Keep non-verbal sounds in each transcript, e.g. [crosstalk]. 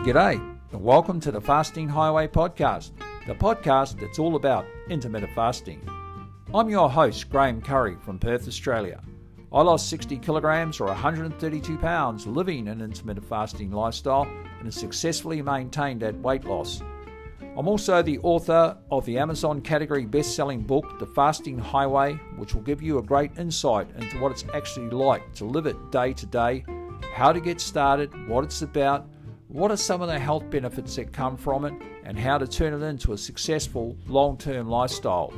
G'day, and welcome to the Fasting Highway podcast, the podcast that's all about intermittent fasting. I'm your host, Graeme Currie from Perth, Australia. I lost 60 kilograms or 132 pounds living an intermittent fasting lifestyle and have successfully maintained that weight loss. I'm also the author of the Amazon category best selling book, The Fasting Highway, which will give you a great insight into what it's actually like to live it day to day, how to get started, what it's about, what are some of the health benefits that come from it, and how to turn it into a successful long term lifestyle.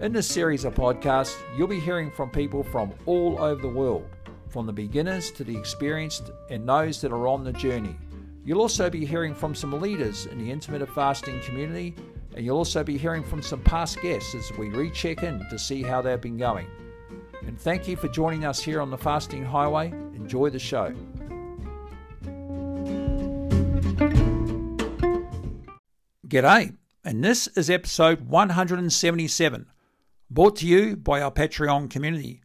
In this series of podcasts, you'll be hearing from people from all over the world, from the beginners to the experienced and those that are on the journey. You'll also be hearing from some leaders in the intermittent fasting community, and you'll also be hearing from some past guests as we recheck in to see how they've been going. And thank you for joining us here on the Fasting Highway. Enjoy the show. G'day, and this is episode 177, brought to you by our Patreon community.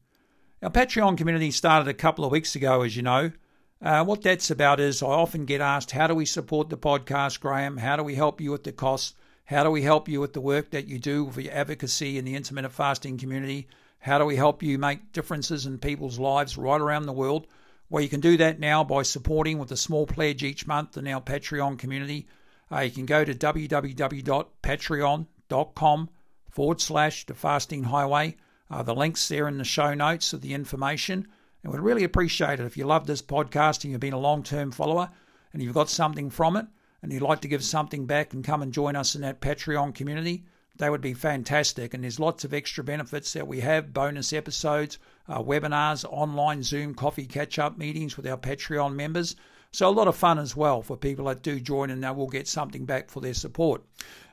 Our Patreon community started a couple of weeks ago, as you know. Uh, what that's about is I often get asked, How do we support the podcast, Graeme? How do we help you with the costs? How do we help you with the work that you do for your advocacy in the intermittent fasting community? How do we help you make differences in people's lives right around the world? Well, you can do that now by supporting with a small pledge each month in our Patreon community. Uh, you can go to www.patreon.com forward slash the fasting highway. Uh, the links there in the show notes of the information. And we'd really appreciate it if you love this podcast and you've been a long term follower and you've got something from it and you'd like to give something back and come and join us in that Patreon community. That would be fantastic. And there's lots of extra benefits that we have bonus episodes, uh, webinars, online Zoom coffee catch up meetings with our Patreon members. So a lot of fun as well for people that do join and they will get something back for their support.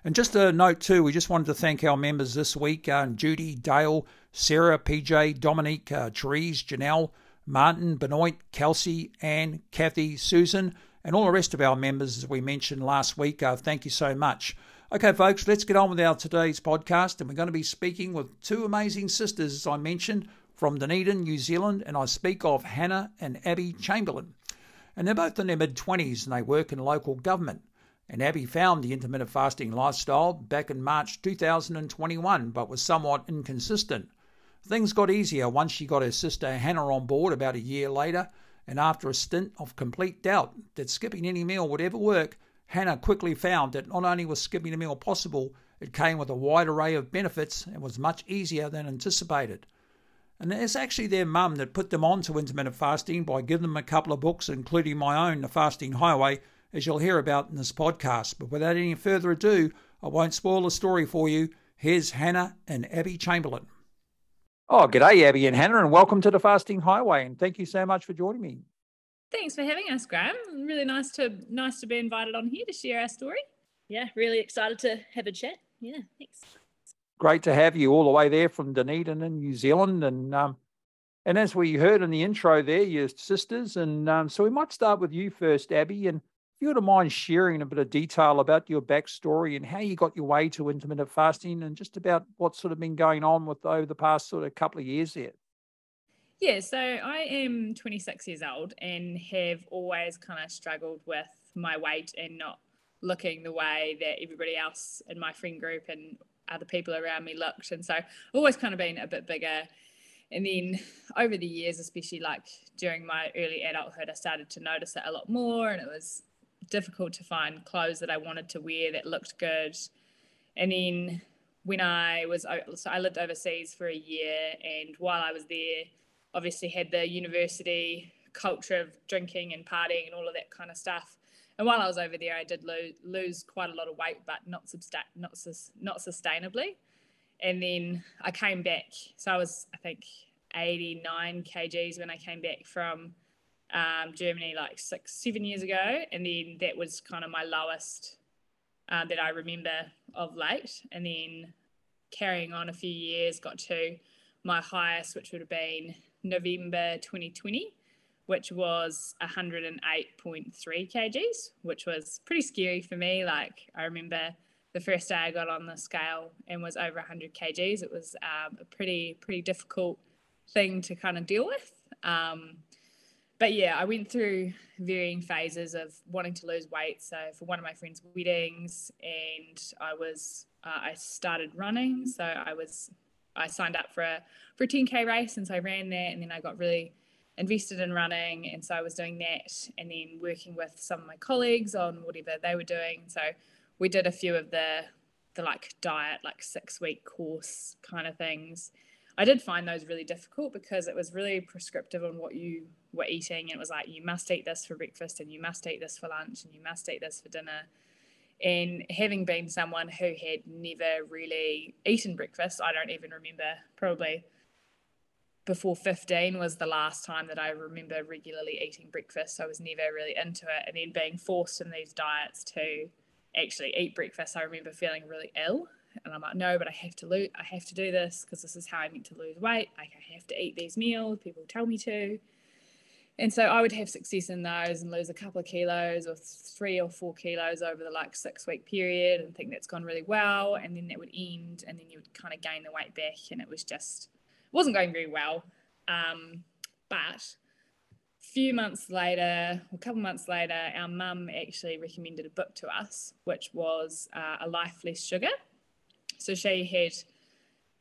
And just a note too, we just wanted to thank our members this week: uh, Judy, Dale, Sarah, PJ, Dominique, uh, Therese, Janelle, Martin, Benoit, Kelsey, Anne, Kathy, Susan, and all the rest of our members, as we mentioned last week. Uh, thank you so much. Okay, folks, let's get on with our today's podcast, and we're going to be speaking with two amazing sisters, as I mentioned, from Dunedin, New Zealand, and I speak of Hannah and Abbey Chamberlain and they're both in their mid 20s and they work in local government. And Abbey found the intermittent fasting lifestyle back in March 2021, but was somewhat inconsistent. Things got easier once she got her sister Hannah on board about a year later, and after a stint of complete doubt that skipping any meal would ever work, Hannah quickly found that not only was skipping a meal possible, it came with a wide array of benefits and was much easier than anticipated. And it's actually their mum that put them on to intermittent fasting by giving them a couple of books, including my own, The Fasting Highway, as you'll hear about in this podcast. But without any further ado, I won't spoil the story for you. Here's Hannah and Abbey Chamberlain. Oh, g'day, Abbey and Hannah, and welcome to The Fasting Highway. And thank you so much for joining me. Thanks for having us, Graeme. Really nice to nice to be invited on here to share our story. Yeah, really excited to have a chat. Yeah, thanks great to have you all the way there from Dunedin in New Zealand. And um, and as we heard in the intro there, your sisters. And um, so we might start with you first, Abbey. And if you wouldn't mind sharing a bit of detail about your backstory and how you got your way to intermittent fasting and just about what's sort of been going on with over the past sort of couple of years there. Yeah, so I am 26 years old and have always kind of struggled with my weight and not looking the way that everybody else in my friend group and other people around me looked. And so I've always kind of been a bit bigger. And then over the years, especially like during my early adulthood, I started to notice it a lot more. And it was difficult to find clothes that I wanted to wear that looked good. And then when I was, so I lived overseas for a year. And while I was there, obviously had the university culture of drinking and partying and all of that kind of stuff. And while I was over there, I did lose, lose quite a lot of weight, but not substa- not sus- not sustainably. And then I came back. So I was, I think, 89 kgs when I came back from um, Germany like six, seven years ago. And then that was kind of my lowest uh, that I remember of late. And then carrying on a few years, got to my highest, which would have been November 2020 which was 108.3 kgs, which was pretty scary for me. Like, I remember the first day I got on the scale and was over 100 kgs. It was um, a pretty, pretty difficult thing to kind of deal with. Um, but yeah, I went through varying phases of wanting to lose weight. So for one of my friends' weddings, and I was uh, I started running. So I was I signed up for a for a 10k race, and so I ran that, and then I got really invested in running, and so I was doing that, and then working with some of my colleagues on whatever they were doing. So we did a few of the the like diet, like six week course kind of things. I did find those really difficult because it was really prescriptive on what you were eating. And it was like, you must eat this for breakfast and you must eat this for lunch and you must eat this for dinner. And having been someone who had never really eaten breakfast, I don't even remember, probably before 15 was the last time that I remember regularly eating breakfast. So I was never really into it. And then being forced in these diets to actually eat breakfast, I remember feeling really ill. And I'm like, no, but I have to lose, I have to do this because this is how I meant to lose weight. Like I have to eat these meals. People tell me to. And so I would have success in those and lose a couple of kilos or three or four kilos over the like six week period and think that's gone really well. And then that would end and then you would kind of gain the weight back. And it was just, wasn't going very well. Um, but a few months later, a couple months later, our mum actually recommended a book to us, which was uh, A Life Less Sugar. So she had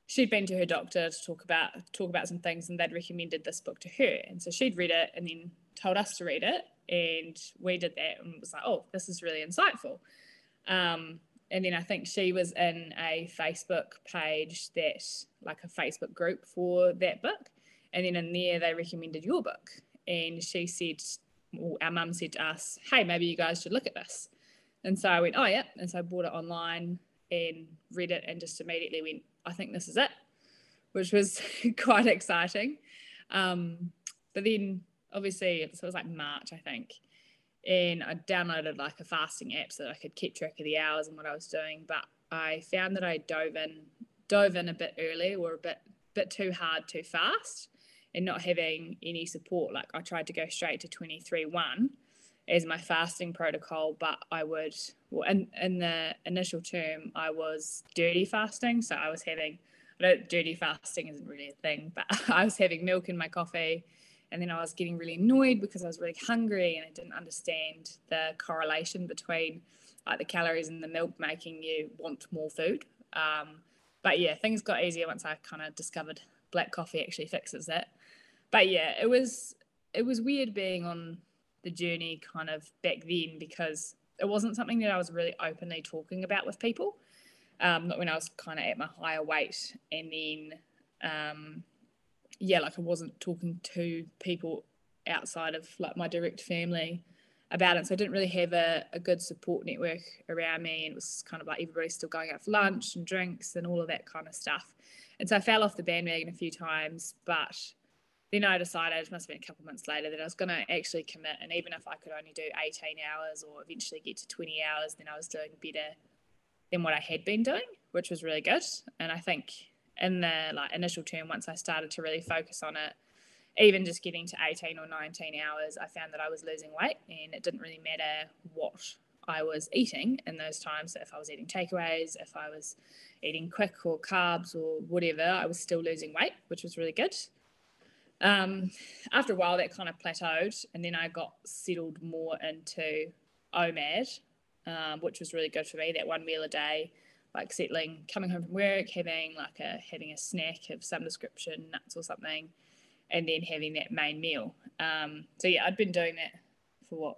she'd been to her doctor to talk about talk about some things and they'd recommended this book to her and so she'd read it and then told us to read it and we did that and it was like oh this is really insightful um, and then i think she was in a facebook page that like a facebook group for that book. And then in there they recommended your book. And she said well, our mum said to us hey maybe you guys should look at this. And so i went oh yeah. And so i bought it online and read it and just immediately went I think this is it, which was [laughs] quite exciting. Um, but then obviously it was like March, I think, and I downloaded like a fasting app so that I could keep track of the hours and what I was doing. But I found that I dove in dove in a bit early or a bit bit too hard too fast and not having any support. Like I tried to go straight to 23 1 as my fasting protocol, but I would, well, in, in the initial term, I was dirty fasting. So I was having, I dirty fasting isn't really a thing, but [laughs] I was having milk in my coffee. And then I was getting really annoyed because I was really hungry and I didn't understand the correlation between like the calories in the milk making you want more food. Um, but yeah, things got easier once I kind of discovered black coffee actually fixes it. But yeah, it was it was weird being on the journey kind of back then because it wasn't something that I was really openly talking about with people. Um, not when I was kind of at my higher weight, and then um, yeah, like I wasn't talking to people outside of like my direct family about it. So I didn't really have a, a good support network around me, and it was kind of like everybody's still going out for lunch and drinks and all of that kind of stuff. And so I fell off the bandwagon a few times, but then I decided, it must have been a couple months later, that I was going to actually commit. And even if I could only do 18 hours or eventually get to 20 hours, then I was doing better than what I had been doing, which was really good. And I think in the like initial term, once I started to really focus on it, even just getting to 18 or 19 hours, I found that I was losing weight and it didn't really matter what I was eating in those times. So if I was eating takeaways, if I was eating quick or carbs or whatever, I was still losing weight, which was really good. Um, after a while, that kind of plateaued, and then I got settled more into OMAD, um, which was really good for me. That one meal a day, like settling, coming home from work, having like a having a snack of some description, nuts or something, and then having that main meal. Um, so yeah, I'd been doing that for what,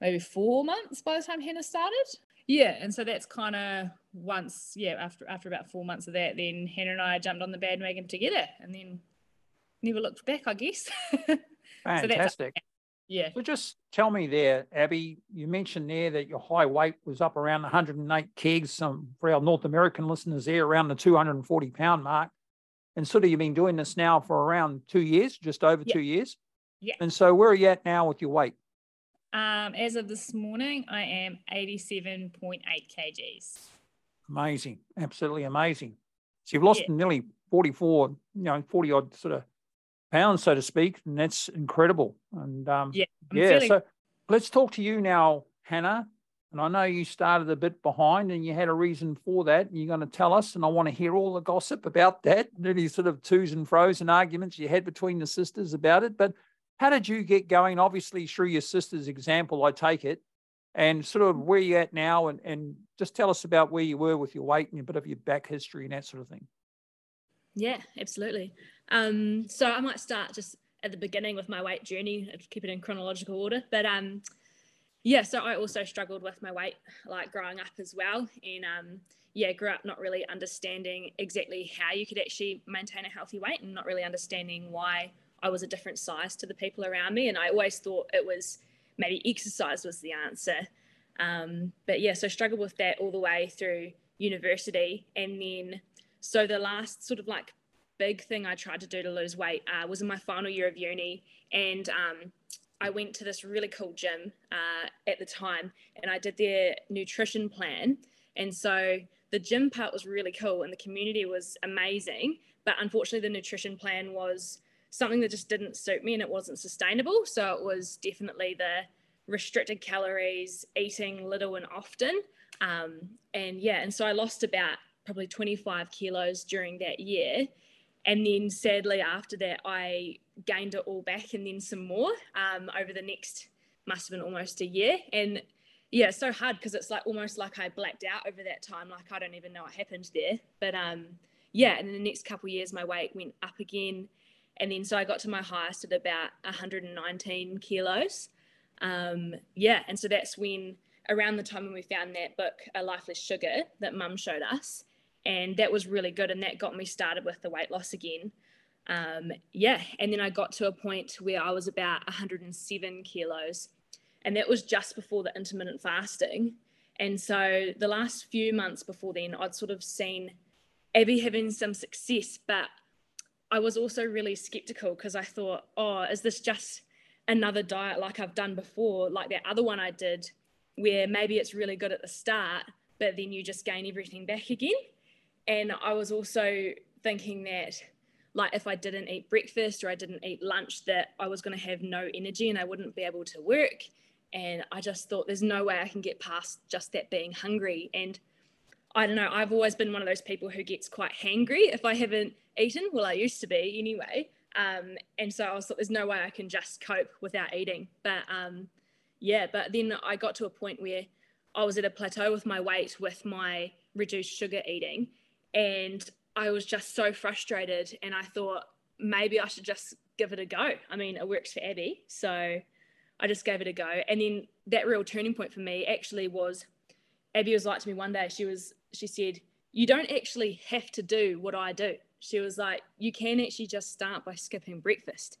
maybe four months by the time Hannah started. Yeah, and so that's kind of once, yeah, after after about four months of that, then Hannah and I jumped on the bandwagon together, and then never looked back, I guess. [laughs] Fantastic. so yeah. So just tell me there, Abbey, you mentioned there that your high weight was up around 108 kegs. Some for our North American listeners there, around the 240 pound mark. And sort of you've been doing this now for around two years, just over two years. Yeah. And so where are you at now with your weight? Um, as of this morning, I am 87.8 kgs. Amazing. Absolutely amazing. So you've lost yeah. nearly 44, you know, 40 odd sort of pounds, so to speak, and that's incredible. And um, yeah, I'm yeah. Feeling- so let's talk to you now, Hannah. And I know you started a bit behind, and you had a reason for that. And you're going to tell us, and I want to hear all the gossip about that, any sort of twos and fro's and arguments you had between the sisters about it. But how did you get going? Obviously, through your sister's example, I take it, and sort of where you're at now, and, and just tell us about where you were with your weight and a bit of your back history and that sort of thing. Yeah, absolutely. Um, so I might start just at the beginning with my weight journey, keep it in chronological order. But um, yeah, so I also struggled with my weight, like growing up as well, and um, yeah, grew up not really understanding exactly how you could actually maintain a healthy weight, and not really understanding why I was a different size to the people around me. And I always thought it was maybe exercise was the answer. Um, but yeah, so struggled with that all the way through university. And then, so the last sort of like big thing I tried to do to lose weight uh, was in my final year of uni. And um, I went to this really cool gym uh, at the time and I did their nutrition plan. And so the gym part was really cool and the community was amazing. But unfortunately, the nutrition plan was something that just didn't suit me and it wasn't sustainable. So it was definitely the restricted calories, eating little and often. Um, and yeah, and so I lost about probably 25 kilos during that year. And then sadly, after that, I gained it all back and then some more um, over the next, must have been almost a year. And yeah, so hard because it's like almost like I blacked out over that time. Like I don't even know what happened there. But um, yeah, and in the next couple years, my weight went up again. And then so I got to my highest at about 119 kilos. Um, yeah, and so that's when around the time when we found that book, A Life Less Sugar, that mum showed us. And that was really good. And that got me started with the weight loss again. Um, yeah, and then I got to a point where I was about 107 kilos. And that was just before the intermittent fasting. And so the last few months before then, I'd sort of seen Abbey having some success, but I was also really skeptical because I thought, oh, is this just another diet like I've done before, like that other one I did, where maybe it's really good at the start, but then you just gain everything back again. And I was also thinking that, like, if I didn't eat breakfast or I didn't eat lunch, that I was going to have no energy and I wouldn't be able to work. And I just thought, there's no way I can get past just that being hungry. And I don't know, I've always been one of those people who gets quite hangry if I haven't eaten. Well, I used to be anyway. Um, and so I was thought, there's no way I can just cope without eating. But um, yeah, but then I got to a point where I was at a plateau with my weight with my reduced sugar eating. And I was just so frustrated. And I thought maybe I should just give it a go. I mean, it works for Abbey. So I just gave it a go. And then that real turning point for me actually was Abbey was like to me one day, she was, she said, you don't actually have to do what I do she was like, you can actually just start by skipping breakfast.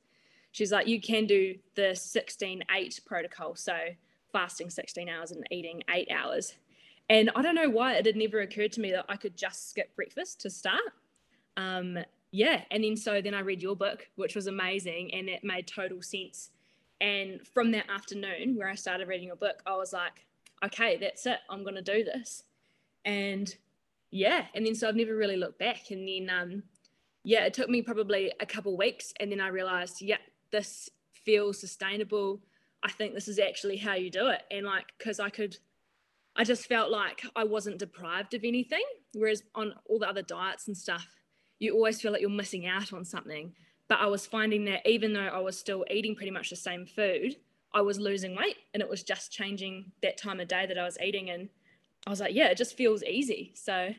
She's like, you can do the 16 8 protocol. So fasting 16 hours and eating eight hours. And I don't know why it had never occurred to me that I could just skip breakfast to start. Um, yeah. And then so then I read your book, which was amazing and it made total sense. And from that afternoon where I started reading your book, I was like, okay, that's it. I'm going to do this. And yeah, and then so I've never really looked back. And then um, yeah, it took me probably a couple weeks, and then I realized, yeah, this feels sustainable. I think this is actually how you do it, and like because I could, I just felt like I wasn't deprived of anything. Whereas on all the other diets and stuff, you always feel like you're missing out on something. But I was finding that even though I was still eating pretty much the same food, I was losing weight, and it was just changing that time of day that I was eating and I was like, yeah, it just feels easy. So,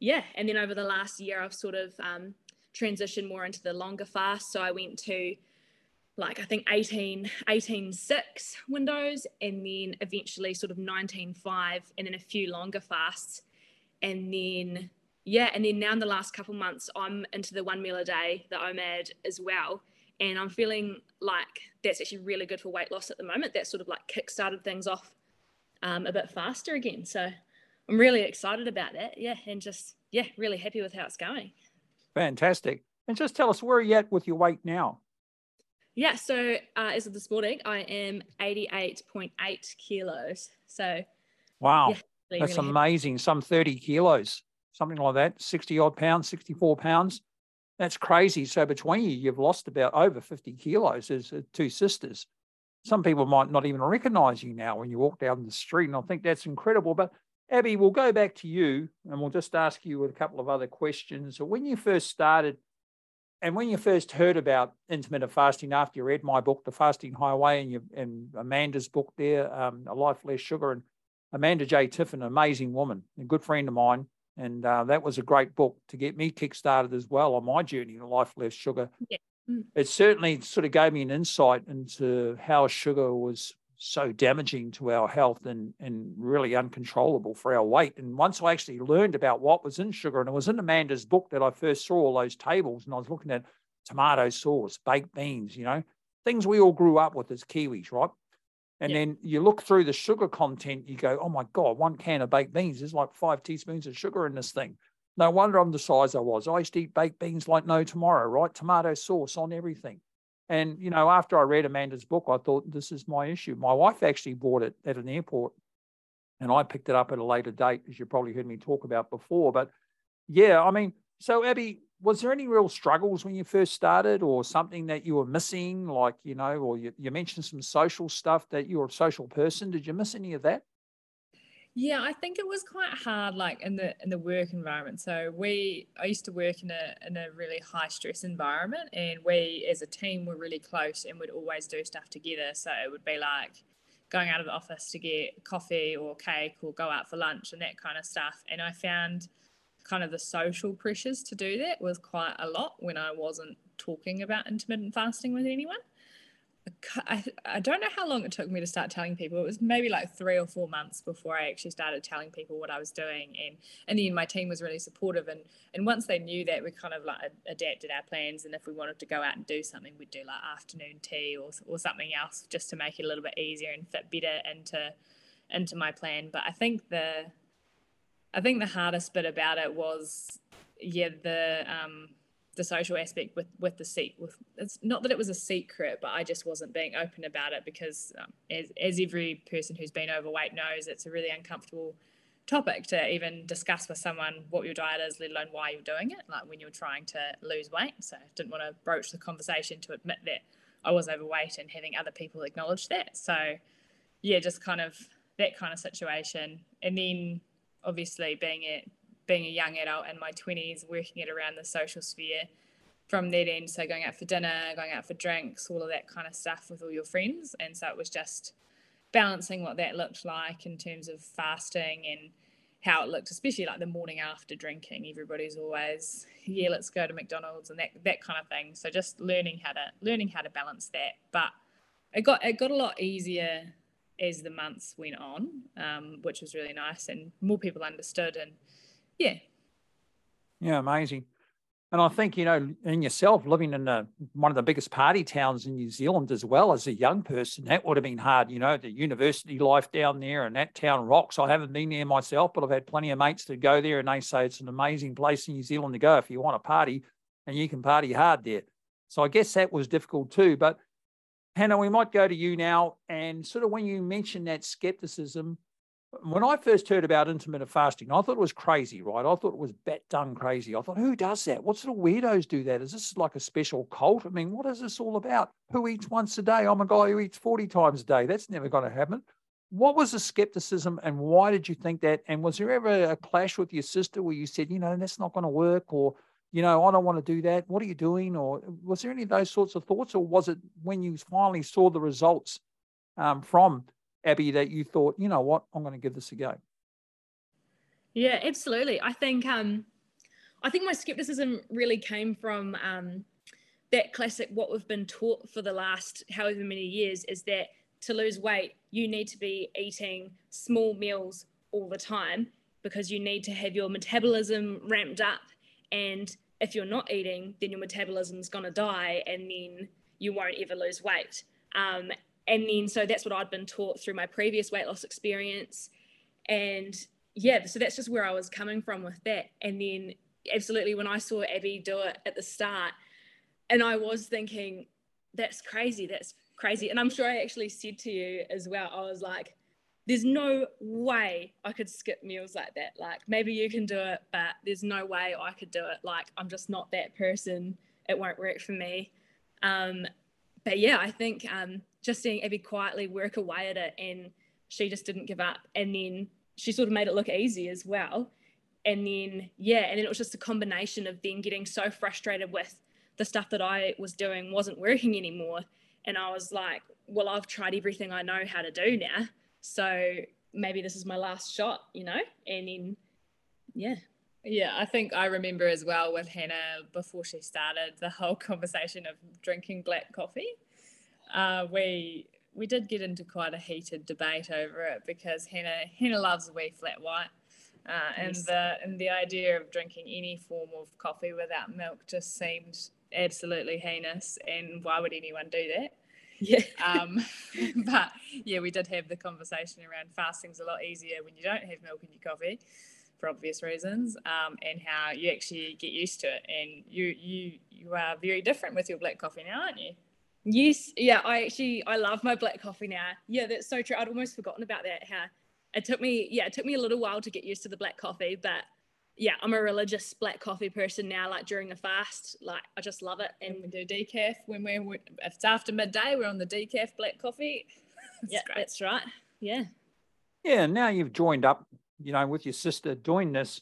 yeah. And then over the last year, I've sort of um, transitioned more into the longer fast. So I went to like, I think 18, 18, 6 windows, and then eventually sort of 19, 5, and then a few longer fasts. And then, yeah. And then now in the last couple months, I'm into the one meal a day, the OMAD as well. And I'm feeling like that's actually really good for weight loss at the moment. That sort of like kick-started things off um, a bit faster again. So I'm really excited about that. Yeah. And just, yeah, really happy with how it's going. Fantastic. And just tell us where are you at with your weight now? Yeah. So uh, as of this morning, I am 88.8 kilos. So, wow. Yeah, really, That's really amazing. Happy. Some 30 kilos, something like that, 60 odd pounds, 64 pounds. That's crazy. So between you, you've lost about over 50 kilos as uh, two sisters some people might not even recognize you now when you walk down the street. And I think that's incredible. But Abbey, we'll go back to you and we'll just ask you a couple of other questions. So when you first started and when you first heard about intermittent fasting after you read my book, The Fasting Highway, and you, and Amanda's book there, um, A Life Less Sugar, and Amanda J. Tiffin, an amazing woman, a good friend of mine, and uh, that was a great book to get me kick-started as well on my journey to life less sugar. Yeah. Mm. It certainly sort of gave me an insight into how sugar was so damaging to our health and, and really uncontrollable for our weight. And once I actually learned about what was in sugar, and it was in Amanda's book that I first saw all those tables, and I was looking at tomato sauce, baked beans, you know, things we all grew up with as Kiwis, right? And yeah. then you look through the sugar content, you go, oh my God, one can of baked beans is like five teaspoons of sugar in this thing. No wonder I'm the size I was. I used to eat baked beans like no tomorrow, right? Tomato sauce on everything. And, you know, after I read Amanda's book, I thought, this is my issue. My wife actually bought it at an airport and I picked it up at a later date, as you probably heard me talk about before. But yeah, I mean, so Abbey, was there any real struggles when you first started or something that you were missing? Like, you know, or you, you mentioned some social stuff that you're a social person. Did you miss any of that? Yeah, I think it was quite hard, like in the in the work environment. So we, I used to work in a in a really high stress environment, and we as a team were really close, and would always do stuff together. So it would be like going out of the office to get coffee or cake, or go out for lunch, and that kind of stuff. And I found kind of the social pressures to do that was quite a lot when I wasn't talking about intermittent fasting with anyone. I, I don't know how long it took me to start telling people. It was maybe like three or four months before I actually started telling people what I was doing, and and then my team was really supportive. And and once they knew that, we kind of like adapted our plans. And if we wanted to go out and do something, we'd do like afternoon tea or or something else just to make it a little bit easier and fit better into into my plan. But I think the I think the hardest bit about it was yeah the um the social aspect with with the seat with it's not that it was a secret but i just wasn't being open about it because um, as, as every person who's been overweight knows it's a really uncomfortable topic to even discuss with someone what your diet is let alone why you're doing it like when you're trying to lose weight. So i didn't want to broach the conversation to admit that i was overweight and having other people acknowledge that. So yeah just kind of that kind of situation. And then obviously being at being a young adult in my 20s, working it around the social sphere from that end. So going out for dinner, going out for drinks, all of that kind of stuff with all your friends. And so it was just balancing what that looked like in terms of fasting and how it looked, especially like the morning after drinking. Everybody's always, yeah, let's go to McDonald's and that that kind of thing. So just learning how to learning how to balance that. But it got it got a lot easier as the months went on, um, which was really nice, and more people understood and yeah. Yeah, amazing. And I think, you know, in yourself, living in a, one of the biggest party towns in New Zealand as well as a young person, that would have been hard, you know, the university life down there and that town rocks. I haven't been there myself, but I've had plenty of mates to go there and they say it's an amazing place in New Zealand to go if you want to party and you can party hard there. So I guess that was difficult too. But Hannah, we might go to you now. And sort of when you mentioned that skepticism, when I first heard about intermittent fasting, I thought it was crazy, right? I thought it was bat done crazy. I thought, who does that? What sort of weirdos do that? Is this like a special cult? I mean, what is this all about? Who eats once a day? I'm a guy who eats 40 times a day. That's never going to happen. What was the skepticism and why did you think that? And was there ever a clash with your sister where you said, you know, that's not going to work or, you know, I don't want to do that. What are you doing? Or was there any of those sorts of thoughts? Or was it when you finally saw the results um, from Abbey, that you thought, you know what, I'm going to give this a go? Yeah, absolutely. I think um, I think my skepticism really came from um, that classic what we've been taught for the last however many years is that to lose weight you need to be eating small meals all the time because you need to have your metabolism ramped up and if you're not eating then your metabolism's going to die and then you won't ever lose weight um, and then so that's what I'd been taught through my previous weight loss experience. And yeah, so that's just where I was coming from with that. And then absolutely when I saw Abbey do it at the start, and I was thinking, that's crazy, that's crazy. And I'm sure I actually said to you as well, I was like, there's no way I could skip meals like that. Like maybe you can do it, but there's no way I could do it. Like I'm just not that person. It won't work for me. Um, but yeah, I think um, just seeing Abbey quietly work away at it and she just didn't give up. And then she sort of made it look easy as well. And then, yeah, and then it was just a combination of then getting so frustrated with the stuff that I was doing wasn't working anymore. And I was like, well, I've tried everything I know how to do now. So maybe this is my last shot, you know? And then, yeah. Yeah, I think I remember as well with Hannah before she started the whole [laughs] conversation of drinking black coffee. Uh, we we did get into quite a heated debate over it because Hannah Hannah loves a wee flat white, uh, and the and the idea of drinking any form of coffee without milk just seemed absolutely heinous. And why would anyone do that? Yeah. [laughs] um, [laughs] but yeah, we did have the conversation around fasting's a lot easier when you don't have milk in your coffee for obvious reasons, um, and how you actually get used to it. And you you you are very different with your black coffee now, aren't you? Yes, yeah, I actually I love my black coffee now. Yeah, that's so true. I'd almost forgotten about that. How it took me, yeah, it took me a little while to get used to the black coffee, but yeah, I'm a religious black coffee person now. Like during the fast, like I just love it. And, and we do decaf when we're if it's after midday, we're on the decaf black coffee. [laughs] yeah, great. that's right. Yeah. Yeah. Now you've joined up, you know, with your sister doing this.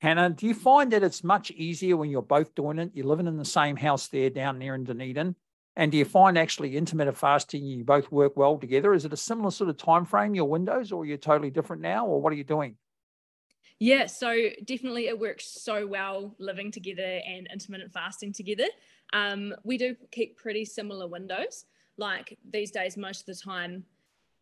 Hannah, do you find that it's much easier when you're both doing it? You're living in the same house there down there in Dunedin. And do you find actually intermittent fasting, you both work well together? Is it a similar sort of time frame, your windows, or you're you totally different now, or what are you doing? Yeah, so definitely it works so well living together and intermittent fasting together. Um, we do keep pretty similar windows. Like these days, most of the time,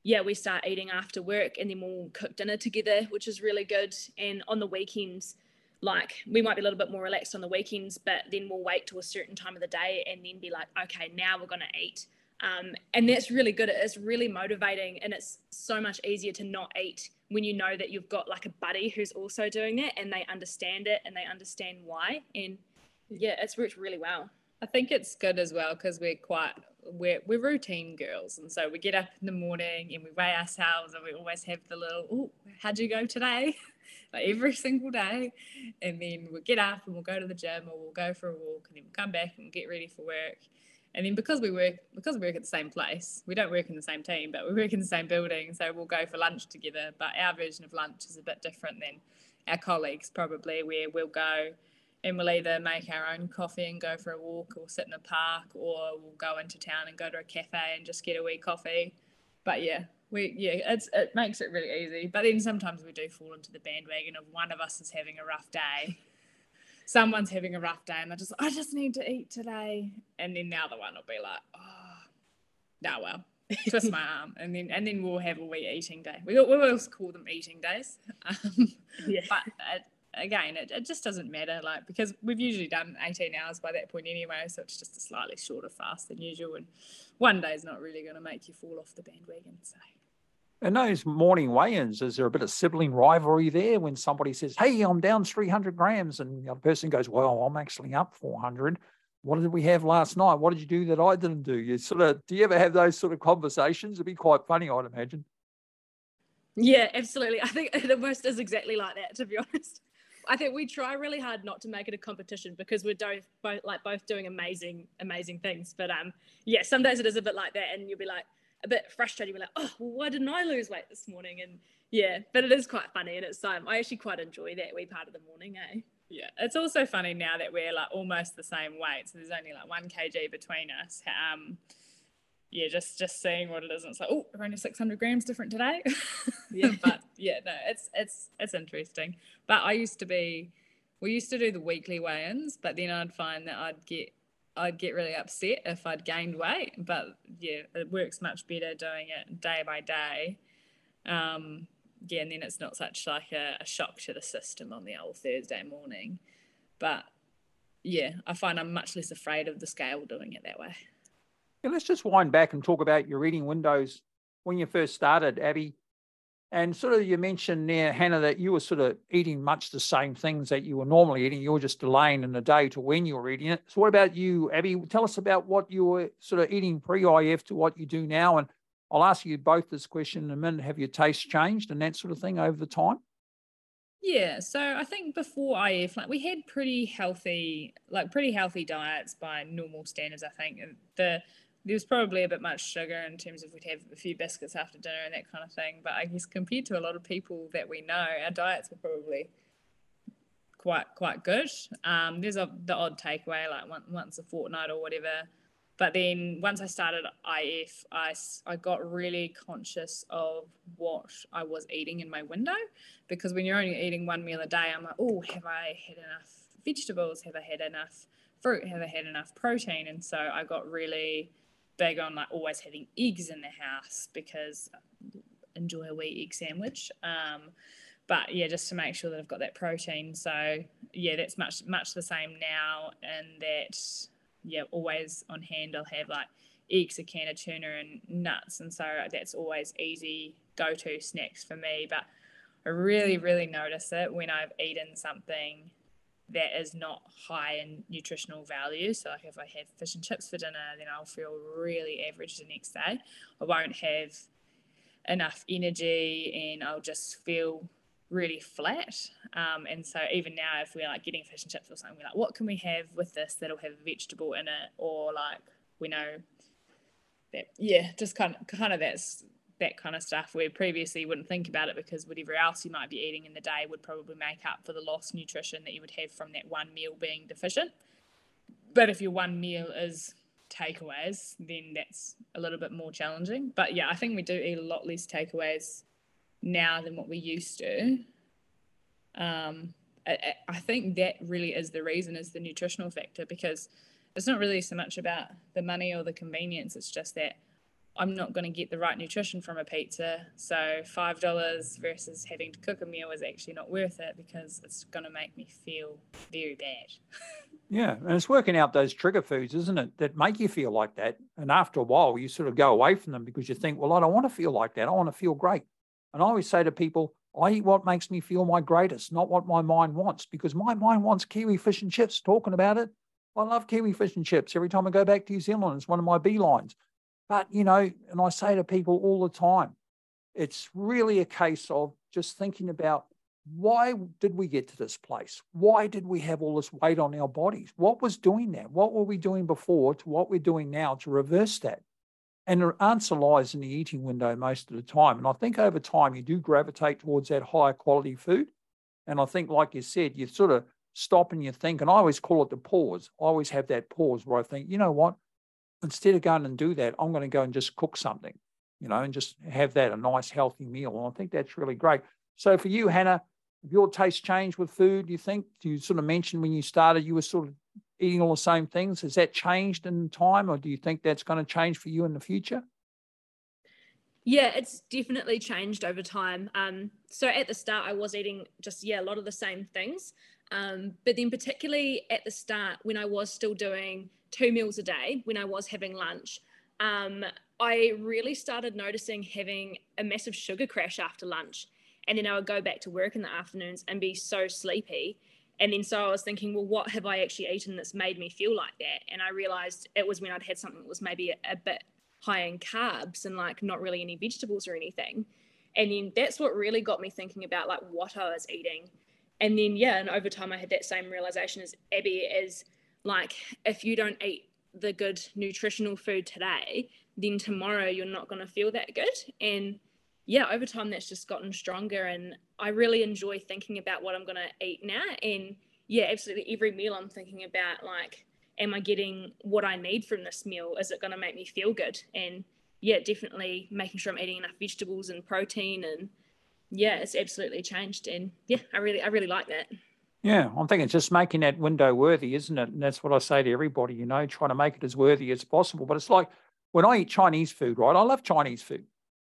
yeah, we start eating after work and then we'll cook dinner together, which is really good. And on the weekends, like we might be a little bit more relaxed on the weekends, but then we'll wait to a certain time of the day and then be like, okay, now we're going to eat. Um, and that's really good. It's really motivating and it's so much easier to not eat when you know that you've got like a buddy who's also doing that and they understand it and they understand why. And yeah, it's worked really well. I think it's good as well because we're quite we're we're routine girls, and so we get up in the morning and we weigh ourselves, and we always have the little, oh, how'd you go today? [laughs] like every single day, and then we'll get up and we'll go to the gym or we'll go for a walk, and then we'll come back and get ready for work, and then because we work because we work at the same place, we don't work in the same team, but we work in the same building, so we'll go for lunch together. But our version of lunch is a bit different than our colleagues probably, where we'll go and we'll either make our own coffee and go for a walk or sit in a park or we'll go into town and go to a cafe and just get a wee coffee. But yeah, we yeah, it's it makes it really easy. But then sometimes we do fall into the bandwagon of one of us is having a rough day someone's having a rough day and they're just, I just need to eat today. And then the other one will be like, oh, no, well, [laughs] twist my arm. And then and then we'll have a wee eating day. We, we always call them eating days. [laughs] Um, yeah. But it, again, it, it just doesn't matter, like, because we've usually done 18 hours by that point anyway. So it's just a slightly shorter fast than usual. And one day is not really going to make you fall off the bandwagon. So. In those morning weigh-ins, is there a bit of sibling rivalry there when somebody says, "Hey, I'm down 300 grams," and the other person goes, "Well, I'm actually up 400." What did we have last night? What did you do that I didn't do? You sort of do you ever have those sort of conversations? It'd be quite funny, I'd imagine. Yeah, absolutely. I think [laughs] the most is exactly like that. To be [laughs] honest, I think we try really hard not to make it a competition because we're both, both like both doing amazing, amazing things. But um, yeah, some days it is a bit like that, and you'll be like, a bit frustrated. We're like, oh, well, why didn't I lose weight this morning? And yeah, but it is quite funny, and it's um, I actually quite enjoy that wee part of the morning, eh? Yeah, it's also funny now that we're like almost the same weight, so there's only like one kg between us. Um, yeah, just just seeing what it is, and it's like, oh, we're only 600 grams different today. [laughs] yeah, but yeah, no, it's it's it's interesting. But I used to be, we used to do the weekly weigh-ins, but then I'd find that I'd get I'd get really upset if I'd gained weight. But yeah, it works much better doing it day by day. Um, yeah, and then it's not such like a, a, shock to the system on the old Thursday morning. But yeah, I find I'm much less afraid of the scale doing it that way. Yeah, let's just wind back and talk about your eating windows when you first started, Abbey. And sort of you mentioned there, Hannah, that you were sort of eating much the same things that you were normally eating. You were just delaying in the day to when you were eating it. So what about you, Abbey? Tell us about what you were sort of eating pre-IF to what you do now. And I'll ask you both this question in a minute. Have your tastes changed and that sort of thing over the time? Yeah, so I think before IF, like we had pretty healthy, like pretty healthy diets by normal standards. I think the there was probably a bit much sugar in terms of we'd have a few biscuits after dinner and that kind of thing. But I guess compared to a lot of people that we know, our diets were probably quite quite good. Um, there's a, the odd takeaway like one, once a fortnight or whatever. But then once I started IF, I, I got really conscious of what I was eating in my window because when you're only eating one meal a day, I'm like, oh, have I had enough vegetables? Have I had enough fruit? Have I had enough protein? And so I got really big on like always having eggs in the house because I enjoy a wee egg sandwich. Um, but yeah, just to make sure that I've got that protein. So yeah, that's much much the same now, and that yeah, always on hand. I'll have like eggs, a can of tuna, and nuts, and so that's always easy go-to snacks for me. But I really, really notice it when I've eaten something that is not high in nutritional value. So, like if I have fish and chips for dinner, then I'll feel really average the next day. I won't have enough energy, and I'll just feel really flat. Um, and so even now, if we're like getting fish and chips or something, we're like, what can we have with this that'll have a vegetable in it? Or like we know that yeah, just kind of kind of that's that kind of stuff where previously you wouldn't think about it because whatever else you might be eating in the day would probably make up for the lost nutrition that you would have from that one meal being deficient. But if your one meal is takeaways, then that's a little bit more challenging. But yeah, I think we do eat a lot less takeaways now than what we used to. Um, I, I think that really is the reason is the nutritional factor because it's not really so much about the money or the convenience. It's just that I'm not going to get the right nutrition from a pizza. So five dollars versus having to cook a meal is actually not worth it because it's going to make me feel very bad. [laughs] yeah, and it's working out those trigger foods, isn't it, that make you feel like that. And after a while, you sort of go away from them because you think, well, I don't want to feel like that. I want to feel great. And I always say to people, I eat what makes me feel my greatest, not what my mind wants, because my mind wants kiwi fish and chips. Talking about it, I love kiwi fish and chips. Every time I go back to New Zealand, it's one of my beelines. But, you know, and I say to people all the time, it's really a case of just thinking about why did we get to this place? Why did we have all this weight on our bodies? What was doing that? What were we doing before to what we're doing now to reverse that? And the answer lies in the eating window most of the time. And I think over time you do gravitate towards that higher quality food. And I think, like you said, you sort of stop and you think, and I always call it the pause. I always have that pause where I think, you know what? Instead of going and do that, I'm going to go and just cook something, you know, and just have that a nice, healthy meal. And I think that's really great. So for you, Hannah, your taste changed with food, you think? You sort of mentioned when you started, you were sort of eating all the same things. Has that changed in time, or do you think that's going to change for you in the future? Yeah, it's definitely changed over time. Um, so at the start, I was eating just yeah a lot of the same things, um, but then particularly at the start when I was still doing two meals a day, when I was having lunch, um, I really started noticing having a massive sugar crash after lunch, and then I would go back to work in the afternoons and be so sleepy and then so I was thinking, well, what have I actually eaten that's made me feel like that? And I realized it was when I'd had something that was maybe a, a bit high in carbs and like not really any vegetables or anything. And then that's what really got me thinking about like what I was eating. And then yeah, and over time I had that same realization as Abbey is like if you don't eat the good nutritional food today, then tomorrow you're not going to feel that good. And yeah, over time that's just gotten stronger and I really enjoy thinking about what I'm going to eat now. And yeah, absolutely every meal I'm thinking about like, am I getting what I need from this meal? Is it going to make me feel good? And yeah, definitely making sure I'm eating enough vegetables and protein and yeah, it's absolutely changed. And yeah, I really, I really like that. Yeah, I'm thinking just making that window worthy, isn't it? And that's what I say to everybody, you know, trying to make it as worthy as possible. But it's like when I eat Chinese food, right? I love Chinese food.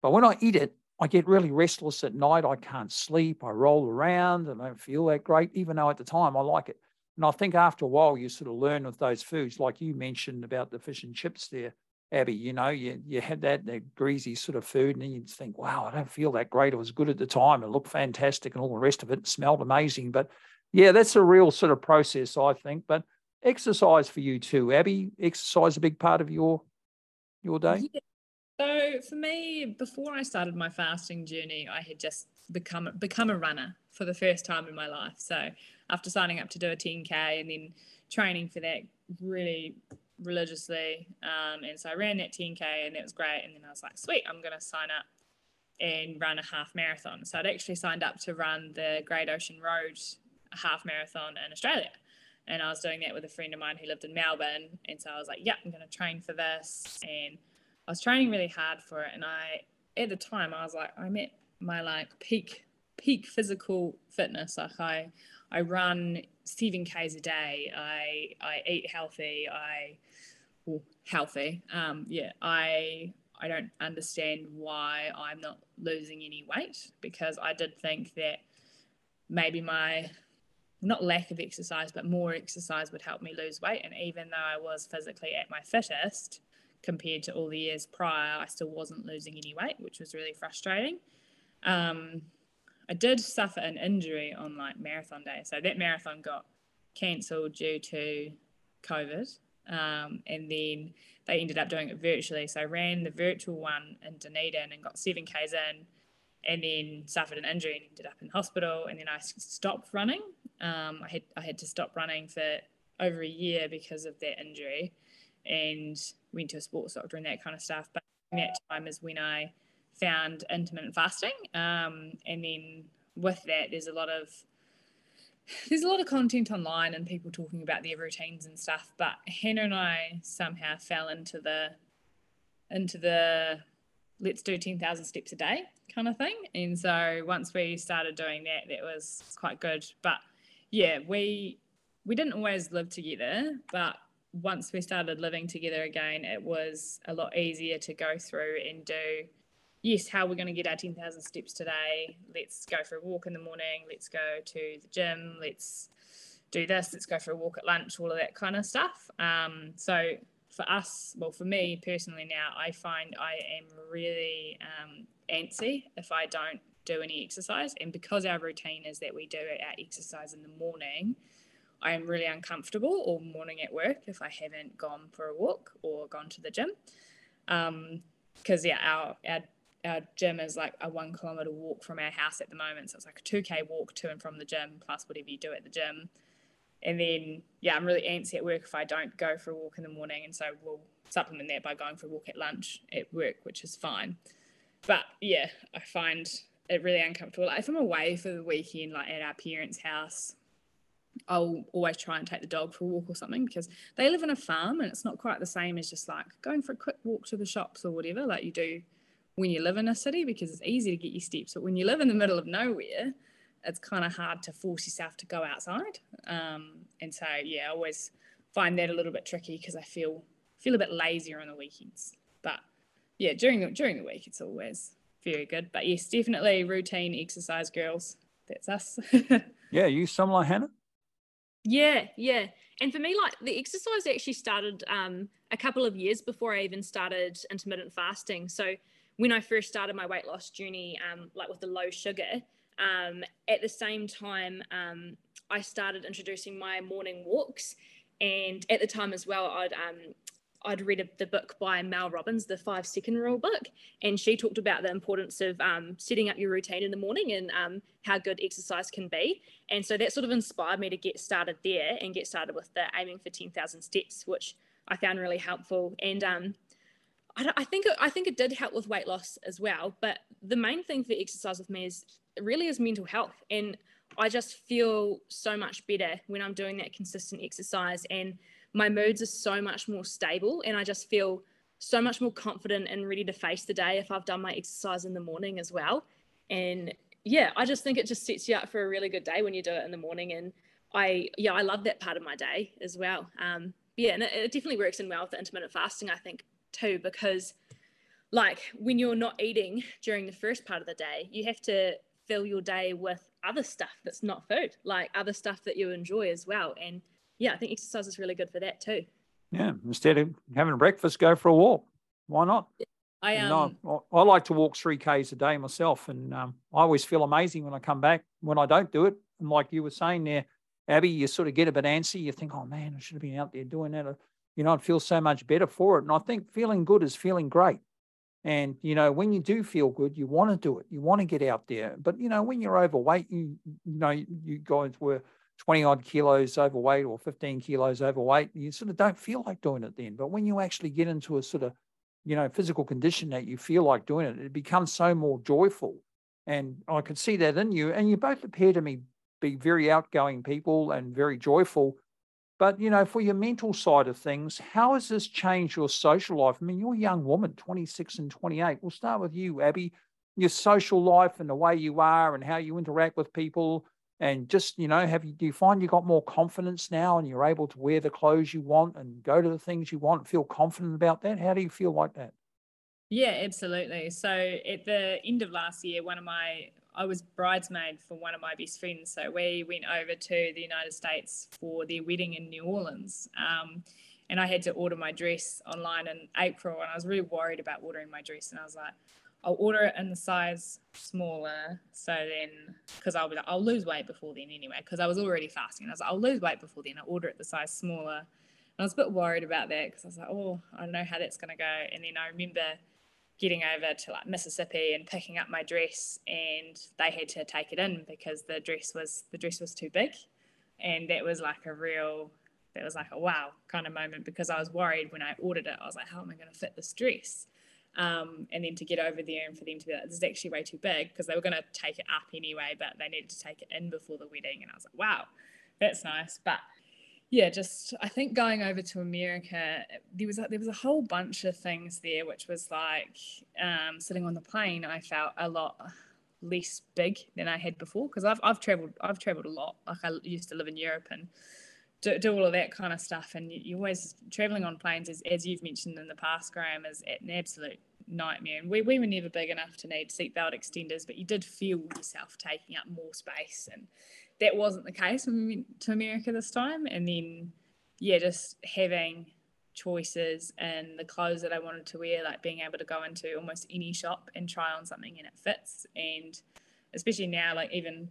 But when I eat it, I get really restless at night. I can't sleep. I roll around and I don't feel that great, even though at the time I like it. And I think after a while, you sort of learn with those foods, like you mentioned about the fish and chips there, Abbey. You know, you, you had that, that greasy sort of food, and you'd think, wow, I don't feel that great. It was good at the time. It looked fantastic, and all the rest of it smelled amazing. But yeah, that's a real sort of process, I think. But exercise for you too, Abbey. Exercise a big part of your your day. Yeah. So for me, before I started my fasting journey, I had just become become a runner for the first time in my life. So after signing up to do a 10k and then training for that really religiously, um, and so I ran that 10k and that was great. And then I was like, sweet, I'm going to sign up and run a half marathon. So I'd actually signed up to run the Great Ocean Road a half marathon in Australia. And I was doing that with a friend of mine who lived in Melbourne. And so I was like, yeah, I'm going to train for this. And I was training really hard for it. And I, at the time, I was like, I'm at my like peak, peak physical fitness. Like I, I run seven Ks a day. I, I eat healthy. I, well, healthy. Um, yeah, I, I don't understand why I'm not losing any weight because I did think that maybe my not lack of exercise, but more exercise would help me lose weight. And even though I was physically at my fittest compared to all the years prior, I still wasn't losing any weight, which was really frustrating. Um, I did suffer an injury on like marathon day. So that marathon got cancelled due to COVID. Um, and then they ended up doing it virtually. So I ran the virtual one in Dunedin and got seven Ks in and then suffered an injury and ended up in hospital. And then I stopped running. Um, I had I had to stop running for over a year because of that injury, and went to a sports doctor and that kind of stuff. But that time is when I found intermittent fasting, um, and then with that, there's a lot of there's a lot of content online and people talking about their routines and stuff. But Hannah and I somehow fell into the into the let's do 10,000 steps a day kind of thing. And so once we started doing that, that was quite good. But yeah, we we didn't always live together, but once we started living together again, it was a lot easier to go through and do yes, how we're going to get our 10,000 steps today. Let's go for a walk in the morning. Let's go to the gym. Let's do this. Let's go for a walk at lunch, all of that kind of stuff. Um, so for us, well, for me personally now, I find I am really um, antsy if I don't do any exercise. And because our routine is that we do our exercise in the morning, I am really uncomfortable all morning at work if I haven't gone for a walk or gone to the gym. Because, um, yeah, our, our our gym is like a one kilometer walk from our house at the moment. So it's like a 2K walk to and from the gym, plus whatever you do at the gym. And then, yeah, I'm really antsy at work if I don't go for a walk in the morning. And so we'll supplement that by going for a walk at lunch at work, which is fine. But yeah, I find it really uncomfortable. Like if I'm away for the weekend, like at our parents' house, I'll always try and take the dog for a walk or something because they live in a farm and it's not quite the same as just like going for a quick walk to the shops or whatever, like you do when you live in a city because it's easy to get your steps. But when you live in the middle of nowhere, it's kind of hard to force yourself to go outside. Um, and so, yeah, I always find that a little bit tricky because I feel feel a bit lazier on the weekends. But yeah, during the during the week, it's always very good. But yes, definitely routine exercise, girls. That's us. [laughs] yeah, you similar, Hannah? Yeah, yeah. And for me, like the exercise actually started um, a couple of years before I even started intermittent fasting. So when I first started my weight loss journey, um, like with the low sugar, um, at the same time, um, I started introducing my morning walks. And at the time as well, I'd um, I'd read a, the book by Mel Robbins, the Five Second Rule book, and she talked about the importance of um, setting up your routine in the morning and um, how good exercise can be. And so that sort of inspired me to get started there and get started with the aiming for 10,000 steps, which I found really helpful. And um, I, I think I think it did help with weight loss as well. But the main thing for exercise with me is really is mental health, and I just feel so much better when I'm doing that consistent exercise, and my moods are so much more stable, and I just feel so much more confident and ready to face the day if I've done my exercise in the morning as well. And yeah, I just think it just sets you up for a really good day when you do it in the morning. And I, yeah, I love that part of my day as well. Um, yeah, and it, it definitely works in well with the intermittent fasting, I think, too because like when you're not eating during the first part of the day you have to fill your day with other stuff that's not food like other stuff that you enjoy as well and yeah i think exercise is really good for that too yeah instead of having breakfast go for a walk why not I um, know, I like to walk three k's a day myself, and um, I always feel amazing when I come back. When I don't do it, and like you were saying there, Abbey, you sort of get a bit antsy. You think, "Oh man, I should have been out there doing that." you know, I'd feel so much better for it. And I think feeling good is feeling great. And, you know, when you do feel good, you want to do it. You want to get out there. But, you know, when you're overweight, you, you know, you guys were 20 odd kilos overweight or 15 kilos overweight, you sort of don't feel like doing it then. But when you actually get into a sort of, you know, physical condition that you feel like doing it, it becomes so more joyful. And I could see that in you. And you both appear to me be very outgoing people and very joyful. But, you know, for your mental side of things, how has this changed your social life? I mean, you're a young woman, 26 and 28. We'll start with you, Abbey. Your social life and the way you are and how you interact with people. And just, you know, have you do you find you got more confidence now and you're able to wear the clothes you want and go to the things you want feel confident about that? How do you feel like that? Yeah, absolutely. So at the end of last year, one of my I was bridesmaid for one of my best friends. So we went over to the United States for their wedding in New Orleans. Um, and I had to order my dress online in April. And I was really worried about ordering my dress. And I was like, I'll order it in the size smaller. So then, because I'll be like, I'll lose weight before then anyway, because I was already fasting. I was like, I'll lose weight before then. I'll order it the size smaller. And I was a bit worried about that because I was like, oh, I don't know how that's going to go. And then I remember getting over to like Mississippi and picking up my dress and they had to take it in because the dress was the dress was too big and that was like a real that was like a wow kind of moment because I was worried when I ordered it I was like how am I going to fit this dress um, and then to get over there and for them to be like this is actually way too big because they were going to take it up anyway but they needed to take it in before the wedding and I was like wow that's nice but yeah, just I think going over to America, there was a, there was a whole bunch of things there, which was like um, sitting on the plane. I felt a lot less big than I had before because I've I've traveled I've traveled a lot. Like I used to live in Europe and do, do all of that kind of stuff. And you, you always traveling on planes, as, as you've mentioned in the past, Graeme, is an absolute nightmare. And we, we were never big enough to need seatbelt extenders, but you did feel yourself taking up more space and that wasn't the case when we went to America this time. And then, yeah, just having choices and the clothes that I wanted to wear, like being able to go into almost any shop and try on something and it fits. And especially now, like even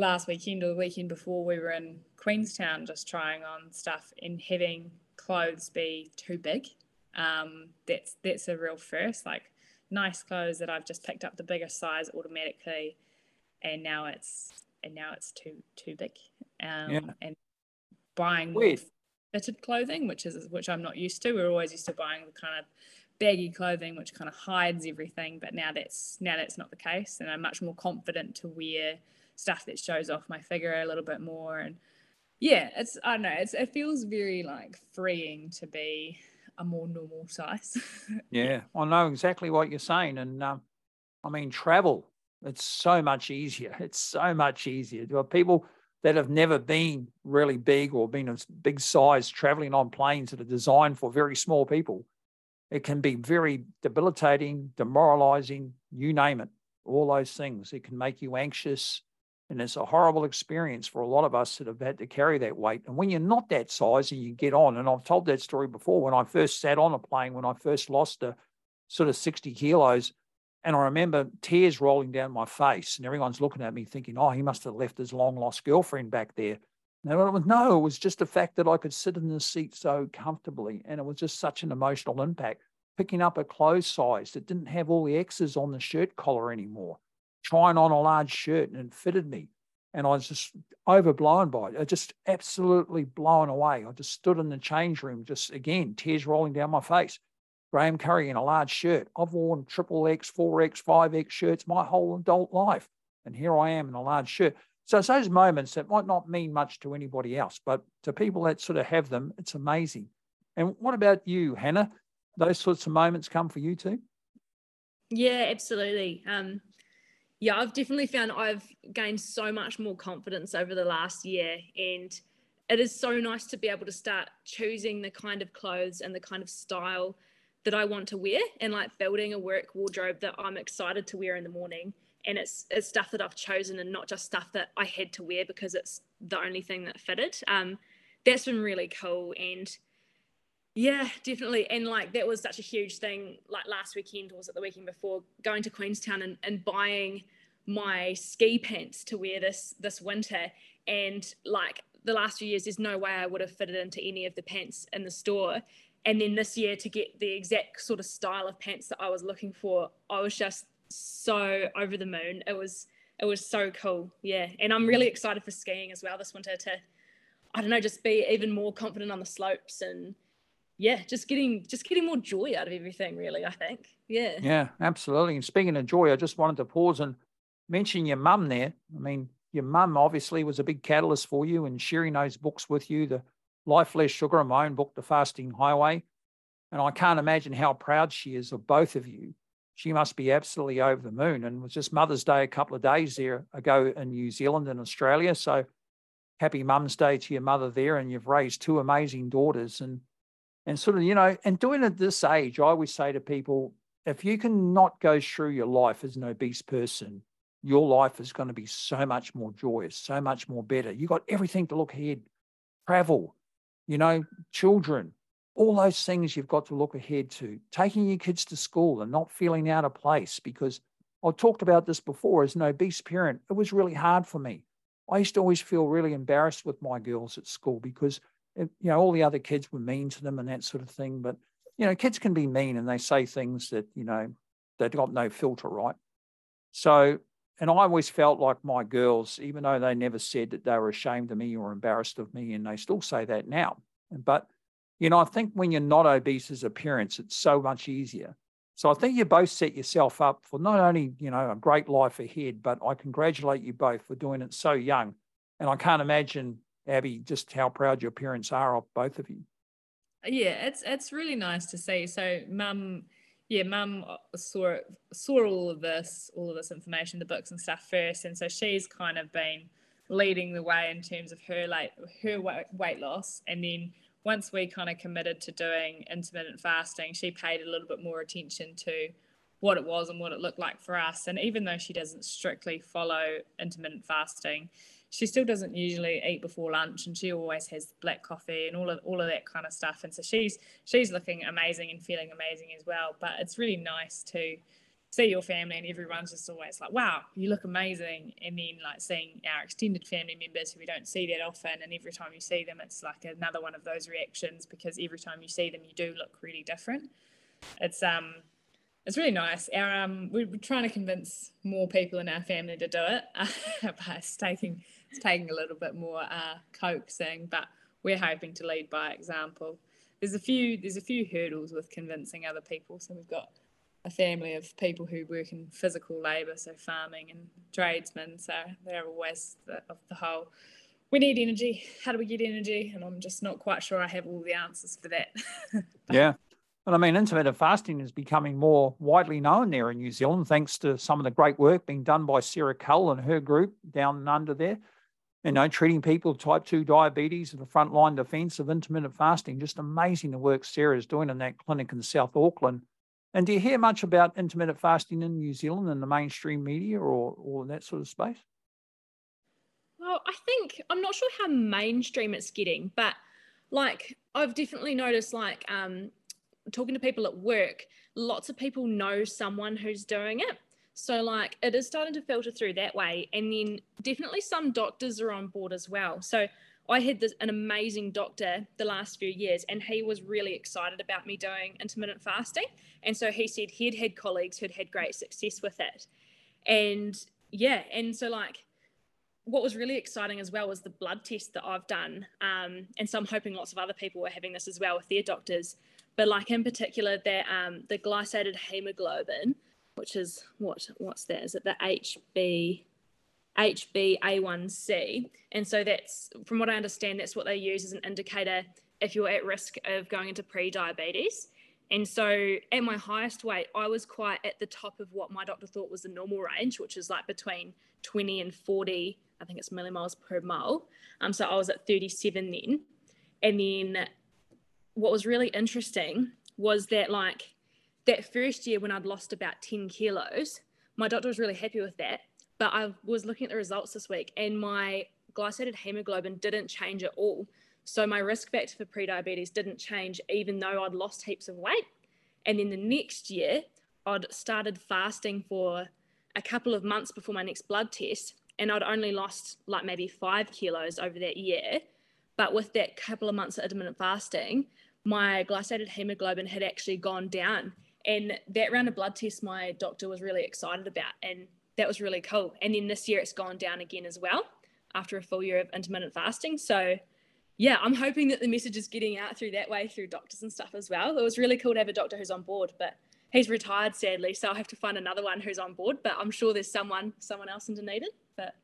last weekend or the weekend before, we were in Queenstown just trying on stuff and having clothes be too big. Um, that's that's a real first. Like nice clothes that I've just picked up the bigger size automatically, and now it's and now it's too too big. Um, yeah. And buying more fitted clothing, which is which I'm not used to. We're always used to buying the kind of baggy clothing which kind of hides everything, but now that's now that's not the case, and I'm much more confident to wear stuff that shows off my figure a little bit more. And yeah, it's I don't know, it's it feels very like freeing to be a more normal size. [laughs] yeah, I know exactly what you're saying, and um, I mean travel it's so much easier. [laughs] It's so much easier. There are people that have never been really big or been a big size traveling on planes that are designed for very small people. It can be very debilitating, demoralizing, you name it, all those things. It can make you anxious. And it's a horrible experience for a lot of us that have had to carry that weight. And when you're not that size and you get on, and I've told that story before, when I first sat on a plane, when I first lost a sort of 60 kilos, and I remember tears rolling down my face, and everyone's looking at me thinking, oh, he must have left his long lost girlfriend back there. No, it was, no, it was just the fact that I could sit in the seat so comfortably. And it was just such an emotional impact. Picking up a clothes size that didn't have all the X's on the shirt collar anymore, trying on a large shirt and it fitted me. And I was just overblown by it. I just absolutely blown away. I just stood in the change room, just again, tears rolling down my face. Graeme Currie in a large shirt. I've worn triple X, 4X, 5X shirts my whole adult life. And here I am in a large shirt. So it's those moments that might not mean much to anybody else, but to people that sort of have them, it's amazing. And what about you, Hannah? Those sorts of moments come for you too? Yeah, absolutely. Um, yeah, I've definitely found I've gained so much more confidence over the last year. And it is so nice to be able to start choosing the kind of clothes and the kind of style that I want to wear and like building a work wardrobe that I'm excited to wear in the morning. And it's, it's stuff that I've chosen and not just stuff that I had to wear because it's the only thing that fitted. Um, that's been really cool. And yeah, definitely. And like that was such a huge thing. Like last weekend, or was it the weekend before, going to Queenstown and, and buying my ski pants to wear this this winter. And like the last few years, there's no way I would have fitted into any of the pants in the store and then this year to get the exact sort of style of pants that I was looking for, I was just so over the moon. It was it was so cool, yeah. And I'm really excited for skiing as well this winter to, I don't know, just be even more confident on the slopes and yeah, just getting just getting more joy out of everything. Really, I think, yeah. Yeah, absolutely. And speaking of joy, I just wanted to pause and mention your mum there. I mean, your mum obviously was a big catalyst for you and sharing those books with you, the Life Less Sugar and my own book, The Fasting Highway. And I can't imagine how proud she is of both of you. She must be absolutely over the moon. And it was just Mother's Day a couple of days there ago in New Zealand and Australia. So happy Mum's Day to your mother there. And you've raised two amazing daughters. And and sort of, you know, and doing it this age, I always say to people, if you can not go through your life as an obese person, your life is going to be so much more joyous, so much more better. You got everything to look ahead. Travel, you know, children, all those things you've got to look ahead to. Taking your kids to school and not feeling out of place because I talked about this before as an obese parent. It was really hard for me. I used to always feel really embarrassed with my girls at school because you know all the other kids were mean to them and that sort of thing. But you know, kids can be mean and they say things that you know they've got no filter, right? So and I always felt like my girls, even though they never said that they were ashamed of me or embarrassed of me, and they still say that now. But, you know, I think when you're not obese as a parent, it's so much easier. So I think you both set yourself up for not only, you know, a great life ahead, but I congratulate you both for doing it so young. And I can't imagine, Abbey, just how proud your parents are of both of you. Yeah, it's it's really nice to see. So mum yeah, mum uh, saw saw all of this, all of this information, the books and stuff first, and so she's kind of been leading the way in terms of her like her weight loss, and then once we kind of committed to doing intermittent fasting, she paid a little bit more attention to what it was and what it looked like for us. And even though she doesn't strictly follow intermittent fasting, she still doesn't usually eat before lunch and she always has black coffee and all of all of that kind of stuff. And so she's she's looking amazing and feeling amazing as well. But it's really nice to see your family and everyone's just always like wow you look amazing. And then like seeing our extended family members who we don't see that often and every time you see them it's like another one of those reactions because every time you see them you do look really different. It's um it's really nice. Our um, we're trying to convince more people in our family to do it, [laughs] but it's taking it's taking a little bit more uh, coaxing, but we're hoping to lead by example. There's a few there's a few hurdles with convincing other people. So we've got a family of people who work in physical labour, so farming and tradesmen. So they're always the, of the whole. We need energy. How do we get energy? And I'm just not quite sure I have all the answers for that. [laughs] yeah. And I mean, intermittent fasting is becoming more widely known there in New Zealand, thanks to some of the great work being done by Sarah Cull and her group down under there you know, treating people with type 2 diabetes and the frontline defense of intermittent fasting. Just amazing the work Sarah is doing in that clinic in South Auckland. And do you hear much about intermittent fasting in New Zealand in the mainstream media or, or that sort of space? Well, I think I'm not sure how mainstream it's getting, but like I've definitely noticed, like um, talking to people at work, lots of people know someone who's doing it. So, like, it is starting to filter through that way. And then definitely some doctors are on board as well. So, I had this, an amazing doctor the last few years, and he was really excited about me doing intermittent fasting. And so he said he'd had colleagues who'd had great success with it. And yeah, and so like what was really exciting as well was the blood test that I've done. Um, and so I'm hoping lots of other people are having this as well with their doctors. But like in particular, that um, the glycated hemoglobin which is what what's that? Is it the HB HbA1c? And so that's from what I understand, that's what they use as an indicator if you're at risk of going into pre-diabetes. And so at my highest weight, I was quite at the top of what my doctor thought was the normal range, which is like between 20 and 40, I think it's millimoles per mole. Um, so I was at 37 then. And then what was really interesting was that like that first year when I'd lost about 10 kilos, my doctor was really happy with that. But I was looking at the results this week and my glycated hemoglobin didn't change at all. So my risk factor for prediabetes didn't change even though I'd lost heaps of weight. And then the next year, I'd started fasting for a couple of months before my next blood test, and I'd only lost like maybe five kilos over that year. But with that couple of months of intermittent fasting, my glycated hemoglobin had actually gone down. And that round of blood tests, my doctor was really excited about, and that was really cool. And then this year, it's gone down again as well after a full year of intermittent fasting. So, yeah, I'm hoping that the message is getting out through that way through doctors and stuff as well. It was really cool to have a doctor who's on board, but he's retired sadly, so I'll have to find another one who's on board. But I'm sure there's someone someone else in Dunedin. But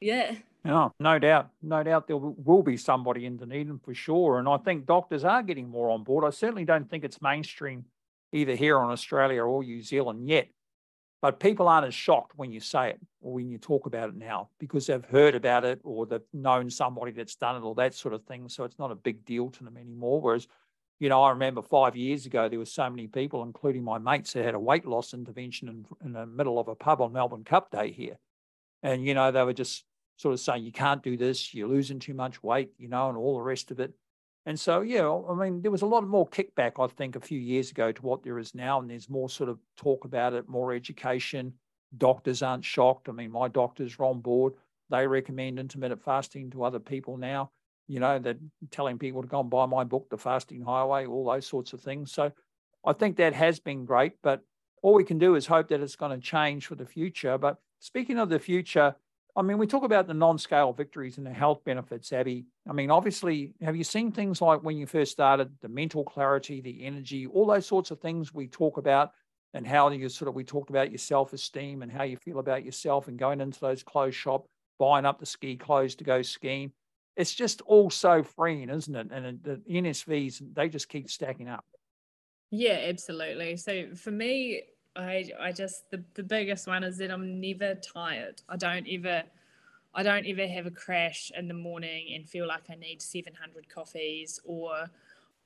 Yeah. Yeah, no doubt. No doubt there will be somebody in Dunedin for sure. And I think doctors are getting more on board. I certainly don't think it's mainstream either here in Australia or New Zealand yet. But people aren't as shocked when you say it or when you talk about it now because they've heard about it or they've known somebody that's done it or that sort of thing. So it's not a big deal to them anymore. Whereas, you know, I remember five years ago, there were so many people, including my mates, that had a weight loss intervention in, in the middle of a pub on Melbourne Cup Day here. And, you know, they were just sort of saying, you can't do this, you're losing too much weight, you know, and all the rest of it. And so, yeah, I mean, there was a lot more kickback, I think, a few years ago to what there is now. And there's more sort of talk about it, more education. Doctors aren't shocked. I mean, my doctors are on board. They recommend intermittent fasting to other people now. You know, they're telling people to go and buy my book, The Fasting Highway, all those sorts of things. So I think that has been great. But all we can do is hope that it's going to change for the future. But speaking of the future, I mean, we talk about the non-scale victories and the health benefits, Abbey. I mean, obviously, have you seen things like when you first started, the mental clarity, the energy, all those sorts of things we talk about, and how you sort of we talked about your self-esteem and how you feel about yourself, and going into those clothes shop, buying up the ski clothes to go skiing. It's just all so freeing, isn't it? And the NSVs they just keep stacking up. Yeah, absolutely. So for me, I I just the, the biggest one is that I'm never tired. I don't ever I don't ever have a crash in the morning and feel like I need 700 coffees or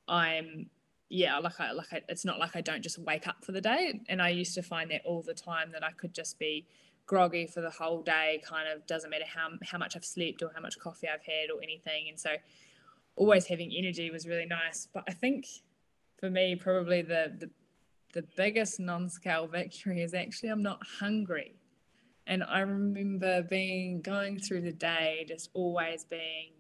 I'm yeah like I like I, it's not like I don't just wake up for the day. And I used to find that all the time that I could just be groggy for the whole day kind of doesn't matter how how much I've slept or how much coffee I've had or anything. And so always having energy was really nice. But I think for me probably the the the biggest non-scale victory is actually I'm not hungry. And I remember being going through the day, just always being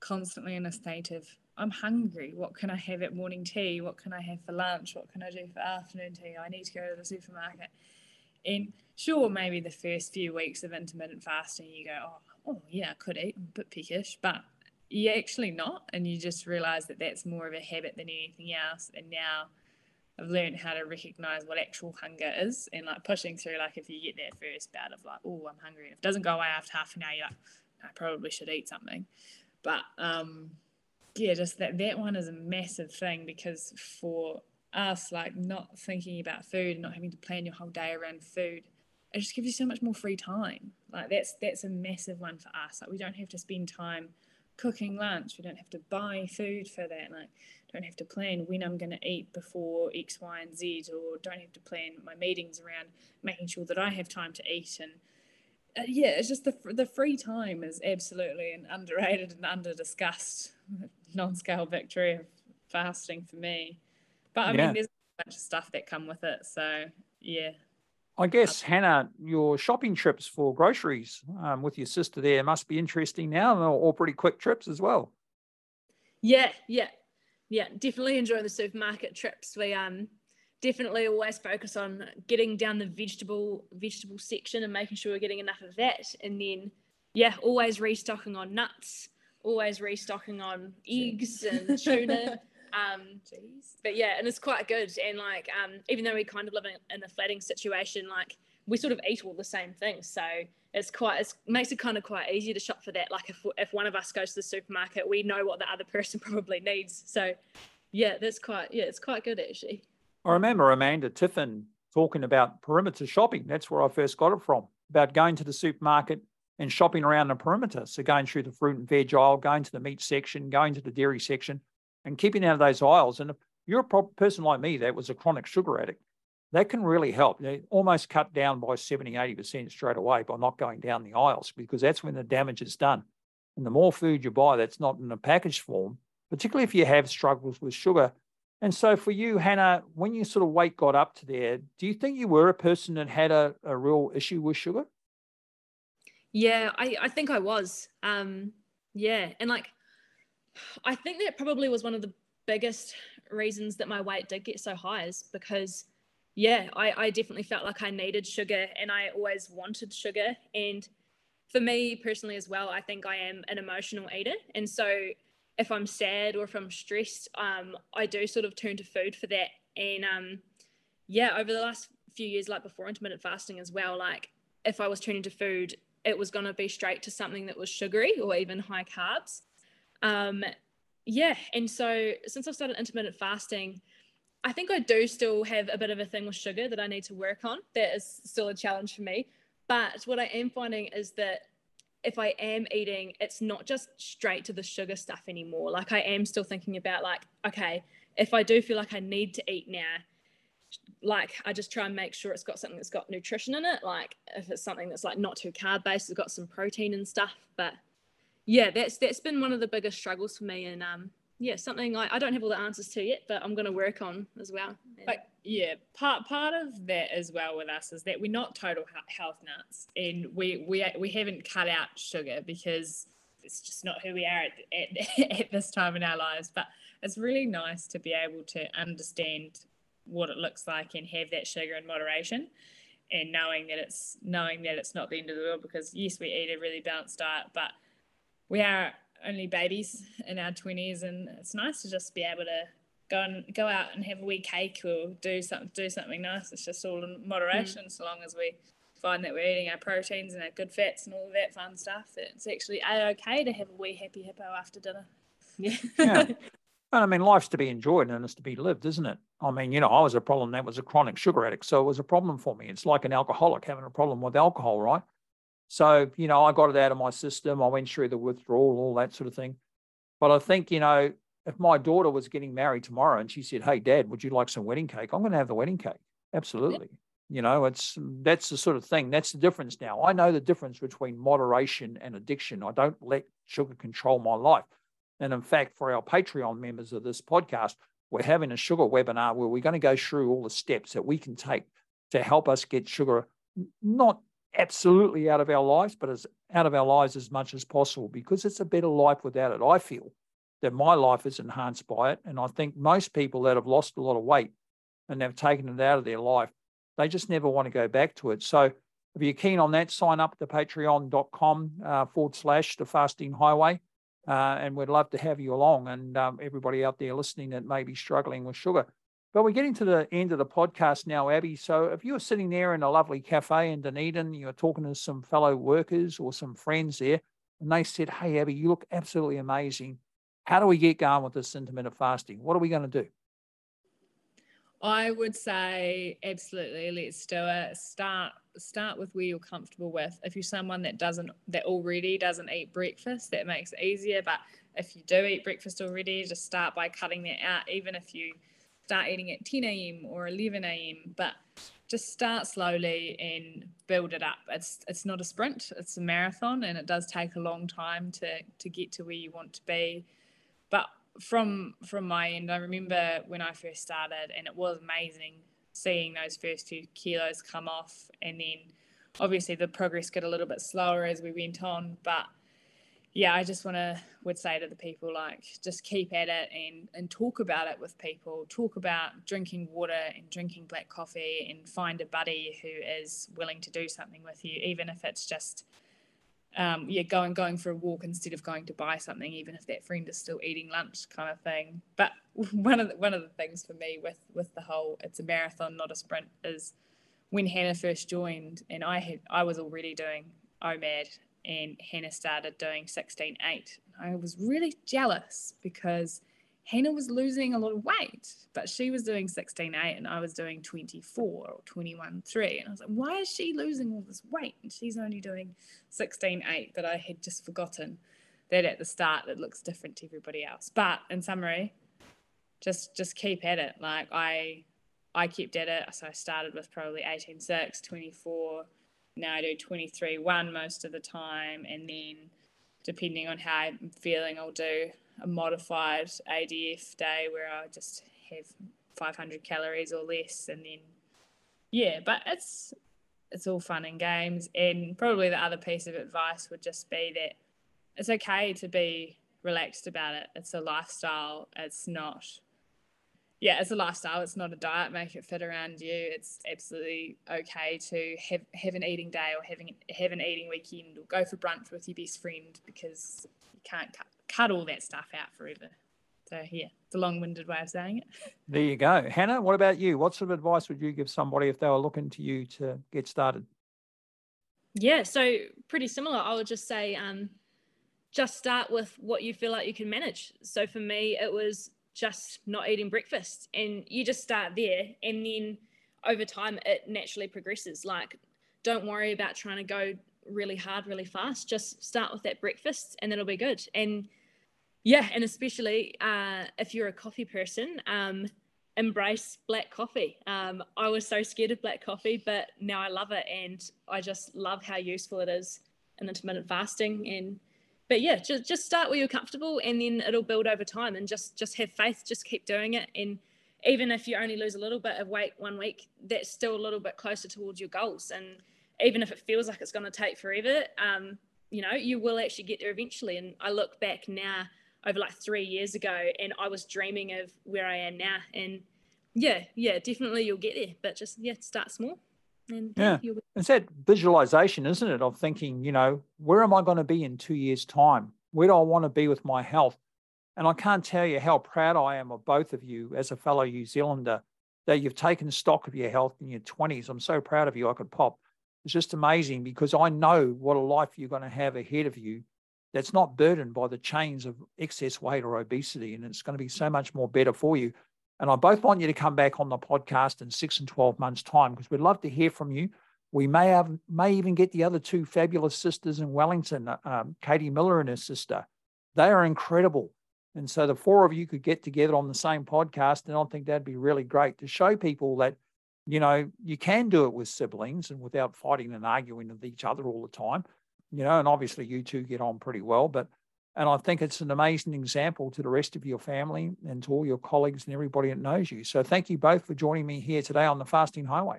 constantly in a state of I'm hungry. What can I have at morning tea? What can I have for lunch? What can I do for afternoon tea? I need to go to the supermarket. And sure, maybe the first few weeks of intermittent fasting, you go, oh, oh yeah, I could eat. I'm a bit peckish, but you're actually not. And you just realize that that's more of a habit than anything else. And now I've learned how to recognize what actual hunger is and like pushing through. Like if you get that first bout of like, oh, I'm hungry, and if it doesn't go away after half an hour, you're like, I probably should eat something. But um, yeah, just that that one is a massive thing because for us, like not thinking about food and not having to plan your whole day around food, it just gives you so much more free time. Like that's that's a massive one for us. Like we don't have to spend time cooking lunch. We don't have to buy food for that. Like don't have to plan when I'm going to eat before X, Y, and Z, or don't have to plan my meetings around making sure that I have time to eat. And uh, yeah, it's just the the free time is absolutely an underrated and under discussed [laughs] non scale victory of fasting for me. But I yeah. mean, there's a bunch of stuff that come with it. So yeah. I guess Hannah, your shopping trips for groceries um, with your sister there must be interesting now, or, or pretty quick trips as well. Yeah, yeah, yeah, definitely enjoy the supermarket trips. We um definitely always focus on getting down the vegetable vegetable section and making sure we're getting enough of that. And then yeah, always restocking on nuts, always restocking on eggs and tuna. [laughs] Um, Jeez. but yeah, and it's quite good. And like, um, even though we kind of live in, in a flatting situation, like we sort of eat all the same things. So it's quite it makes it kind of quite easy to shop for that. Like if if one of us goes to the supermarket, we know what the other [laughs] person probably needs. So yeah, that's quite yeah, it's quite good actually. I remember Amanda Tiffin talking about perimeter shopping. That's where I first got it from. About going to the supermarket and shopping around the perimeter. So going through the fruit and veg aisle, going to the meat section, going to the dairy section, and keeping out of those aisles. And if you're a person like me that was a chronic sugar addict, that can really help. They almost cut down by 70, 80% straight away by not going down the aisles because that's when the damage is done. And the more food you buy that's not in a packaged form, particularly if you have struggles with sugar. And so for you, Hannah, when your sort of weight got up to there, do you think you were a person that had a, a real issue with sugar? Yeah, I, I think I was. Um, yeah. And like, I think that probably was one of the biggest reasons that my weight did get so high is because – yeah, I, I definitely felt like I needed sugar and I always wanted sugar. And for me personally as well, I think I am an emotional eater. And so if I'm sad or if I'm stressed, um, I do sort of turn to food for that. And um, yeah, over the last few years, like before intermittent fasting as well, like if I was turning to food, it was going to be straight to something that was sugary or even high carbs. Um, yeah, and so since I've started intermittent fasting, I think I do still have a bit of a thing with sugar that I need to work on. That is still a challenge for me. But what I am finding is that if I am eating, it's not just straight to the sugar stuff anymore. Like I am still thinking about like, okay, if I do feel like I need to eat now, like I just try and make sure it's got something that's got nutrition in it. Like if it's something that's like not too carb based, it's got some protein and stuff. But yeah, that's that's been one of the biggest struggles for me. And um, yeah, something I, I don't have all the answers to yet, but I'm going to work on as well. But yeah, part part of that as well with us is that we're not total health nuts, and we we we haven't cut out sugar because it's just not who we are at, at, [laughs] at this time in our lives. But it's really nice to be able to understand what it looks like and have that sugar in moderation and knowing that it's knowing that it's not the end of the world because yes we eat a really balanced diet but we are only babies in our 20s and it's nice to just be able to go and go out and have a wee cake or do something do something nice it's just all in moderation mm. so long as we find that we're eating our proteins and our good fats and all of that fun stuff it's actually a-okay to have a wee happy hippo after dinner yeah, [laughs] yeah. And I mean, life's to be enjoyed and it's to be lived, isn't it? I mean, you know, I was a problem that was a chronic sugar addict. So it was a problem for me. It's like an alcoholic having a problem with alcohol, right? So, you know, I got it out of my system. I went through the withdrawal, all that sort of thing. But I think, you know, if my daughter was getting married tomorrow and she said, Hey, dad, would you like some wedding cake? I'm going to have the wedding cake. Absolutely. You know, it's that's the sort of thing. That's the difference now. I know the difference between moderation and addiction. I don't let sugar control my life. And in fact, for our Patreon members of this podcast, we're having a sugar webinar where we're going to go through all the steps that we can take to help us get sugar not absolutely out of our lives, but as out of our lives as much as possible because it's a better life without it. I feel that my life is enhanced by it. And I think most people that have lost a lot of weight and they've taken it out of their life, they just never want to go back to it. So if you're keen on that, sign up to patreon.com uh, forward slash the fasting highway. Uh, and we'd love to have you along and um, everybody out there listening that may be struggling with sugar. But we're getting to the end of the podcast now, Abbey. So if you're sitting there in a lovely cafe in Dunedin, you're talking to some fellow workers or some friends there, and they said, Hey, Abbey, you look absolutely amazing. How do we get going with this intermittent fasting? What are we going to do? I would say absolutely. Let's do it. Start start with where you're comfortable with. If you're someone that doesn't that already doesn't eat breakfast, that makes it easier. But if you do eat breakfast already, just start by cutting that out. Even if you start eating at 10 a.m. or 11 a.m. But just start slowly and build it up. It's it's not a sprint, it's a marathon and it does take a long time to to get to where you want to be. But from from my end, I remember when I first started, and it was amazing seeing those first few kilos come off, and then obviously the progress got a little bit slower as we went on. But yeah, I just want to would say to the people like just keep at it and and talk about it with people. Talk about drinking water and drinking black coffee, and find a buddy who is willing to do something with you, even if it's just um, yeah, going going for a walk instead of going to buy something, even if that friend is still eating lunch, kind of thing. But [laughs] one of the, one of the things for me with with the whole it's a marathon, not a sprint, is when Hannah first joined, and I had I was already doing OMAD, and Hannah started doing 16-8. I was really jealous because Hannah was losing a lot of weight, but she was doing 16.8 and I was doing 24 or 21.3. And I was like, why is she losing all this weight? And she's only doing 16.8, but I had just forgotten that at the start it looks different to everybody else. But in summary, just just keep at it. Like I I kept at it. So I started with probably 18.6, 24. Now I do 23 1 most of the time. And then depending on how I'm feeling, I'll do a modified ADF day where I just have 500 calories or less, and then yeah, but it's it's all fun and games. And probably the other piece of advice would just be that it's okay to be relaxed about it. It's a lifestyle. It's not yeah, it's a lifestyle. It's not a diet. Make it fit around you. It's absolutely okay to have have an eating day or having have an eating weekend or go for brunch with your best friend because you can't cut cut all that stuff out forever. So yeah, it's a long-winded way of saying it. [laughs] There you go, Hannah. What about you? What sort of advice would you give somebody if they were looking to you to get started? Yeah, so pretty similar. I would just say um, just start with what you feel like you can manage. So for me, it was just not eating breakfast, and you just start there, and then over time, it naturally progresses. Like, don't worry about trying to go really hard, really fast. Just start with that breakfast, and that'll be good. And yeah, and especially uh, if you're a coffee person, um, embrace black coffee. Um, I was so scared of black coffee, but now I love it, and I just love how useful it is in intermittent fasting. And but yeah, just just start where you're comfortable, and then it'll build over time. And just just have faith. Just keep doing it, and even if you only lose a little bit of weight one week, that's still a little bit closer towards your goals. And even if it feels like it's going to take forever, um, you know, you will actually get there eventually. And I look back now over like three years ago and I was dreaming of where I am now. And yeah, yeah, definitely you'll get there, but just, yeah, start small. And yeah, it's that visualization, isn't it? Of thinking, you know, where am I going to be in two years' time? Where do I want to be with my health? And I can't tell you how proud I am of both of you as a fellow New Zealander that you've taken stock of your health in your 20s. I'm so proud of you. I could pop. It's just amazing because I know what a life you're going to have ahead of you that's not burdened by the chains of excess weight or obesity. And it's going to be so much more better for you. And I both want you to come back on the podcast in six and 12 months' time because we'd love to hear from you. We may have, may even get the other two fabulous sisters in Wellington, um, Katie Miller and her sister. They are incredible. And so the four of you could get together on the same podcast. And I think that'd be really great to show people that, you know, you can do it with siblings and without fighting and arguing with each other all the time you know, and obviously you two get on pretty well. But and I think it's an amazing example to the rest of your family and to all your colleagues and everybody that knows you. So thank you both for joining me here today on the Fasting Highway.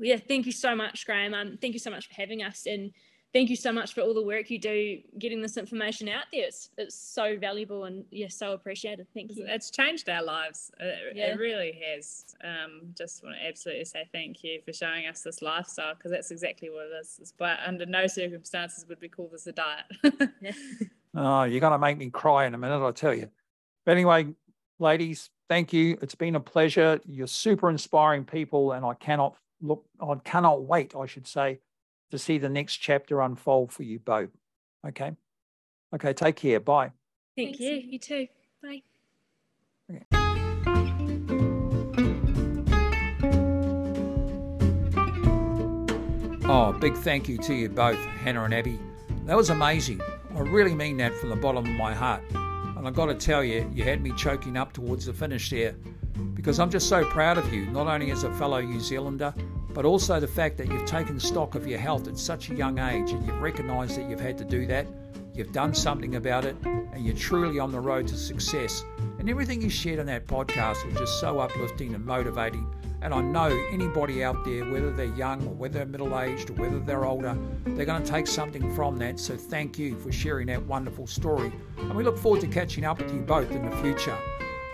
Yeah, thank you so much, Graeme. Um, thank you so much for having us. And thank you so much for all the work you do getting this information out there. It's, it's so valuable and yeah, so appreciated. Thank you. It's changed our lives. It, yeah. it really has. Um, just want to absolutely say thank you for showing us this lifestyle because that's exactly what it is. But under no circumstances would we call this a diet. yeah. [laughs] [laughs] Oh, you're going to make me cry in a minute, I tell you. But anyway, ladies, thank you. It's been a pleasure. You're super inspiring people, and I cannot look, I cannot wait, I should say, to see the next chapter unfold for you both. Okay. Okay. Take care. Bye. Thank Thanks. you. You too. Bye. Okay. Oh, big thank you to you both, Hannah and Abbey. That was amazing. I really mean that from the bottom of my heart. And I've got to tell you, you had me choking up towards the finish there because I'm just so proud of you, not only as a fellow New Zealander, but also the fact that you've taken stock of your health at such a young age and you've recognised that you've had to do that, you've done something about it, and you're truly on the road to success. And everything you shared on that podcast was just so uplifting and motivating. And I know anybody out there, whether they're young or whether they're middle aged or whether they're older, they're going to take something from that. So thank you for sharing that wonderful story. And we look forward to catching up with you both in the future.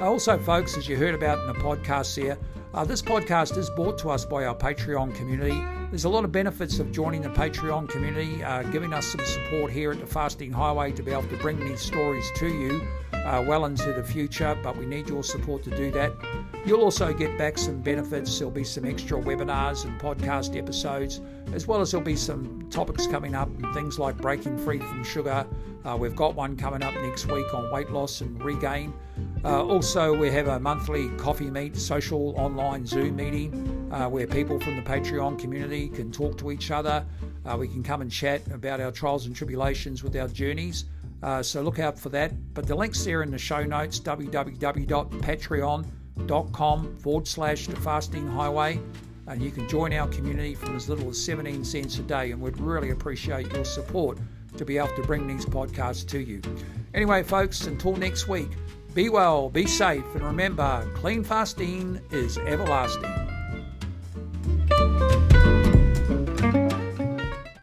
Also, folks, as you heard about in the podcast here, uh, this podcast is brought to us by our Patreon community. There's a lot of benefits of joining the Patreon community, uh, giving us some support here at the Fasting Highway to be able to bring these stories to you uh, well into the future, but we need your support to do that. You'll also get back some benefits. There'll be some extra webinars and podcast episodes, as well as there'll be some topics coming up, and things like breaking free from sugar. Uh, we've got one coming up next week on weight loss and regain. Uh, also, we have a monthly coffee meet, social online Zoom meeting uh, where people from the Patreon community can talk to each other. Uh, we can come and chat about our trials and tribulations with our journeys. Uh, so look out for that. But the link's there in the show notes www.patreon.com forward slash the fasting highway. And you can join our community from as little as 17 cents a day. And we'd really appreciate your support to be able to bring these podcasts to you. Anyway, folks, until next week. Be well, be safe, and remember clean fasting is everlasting.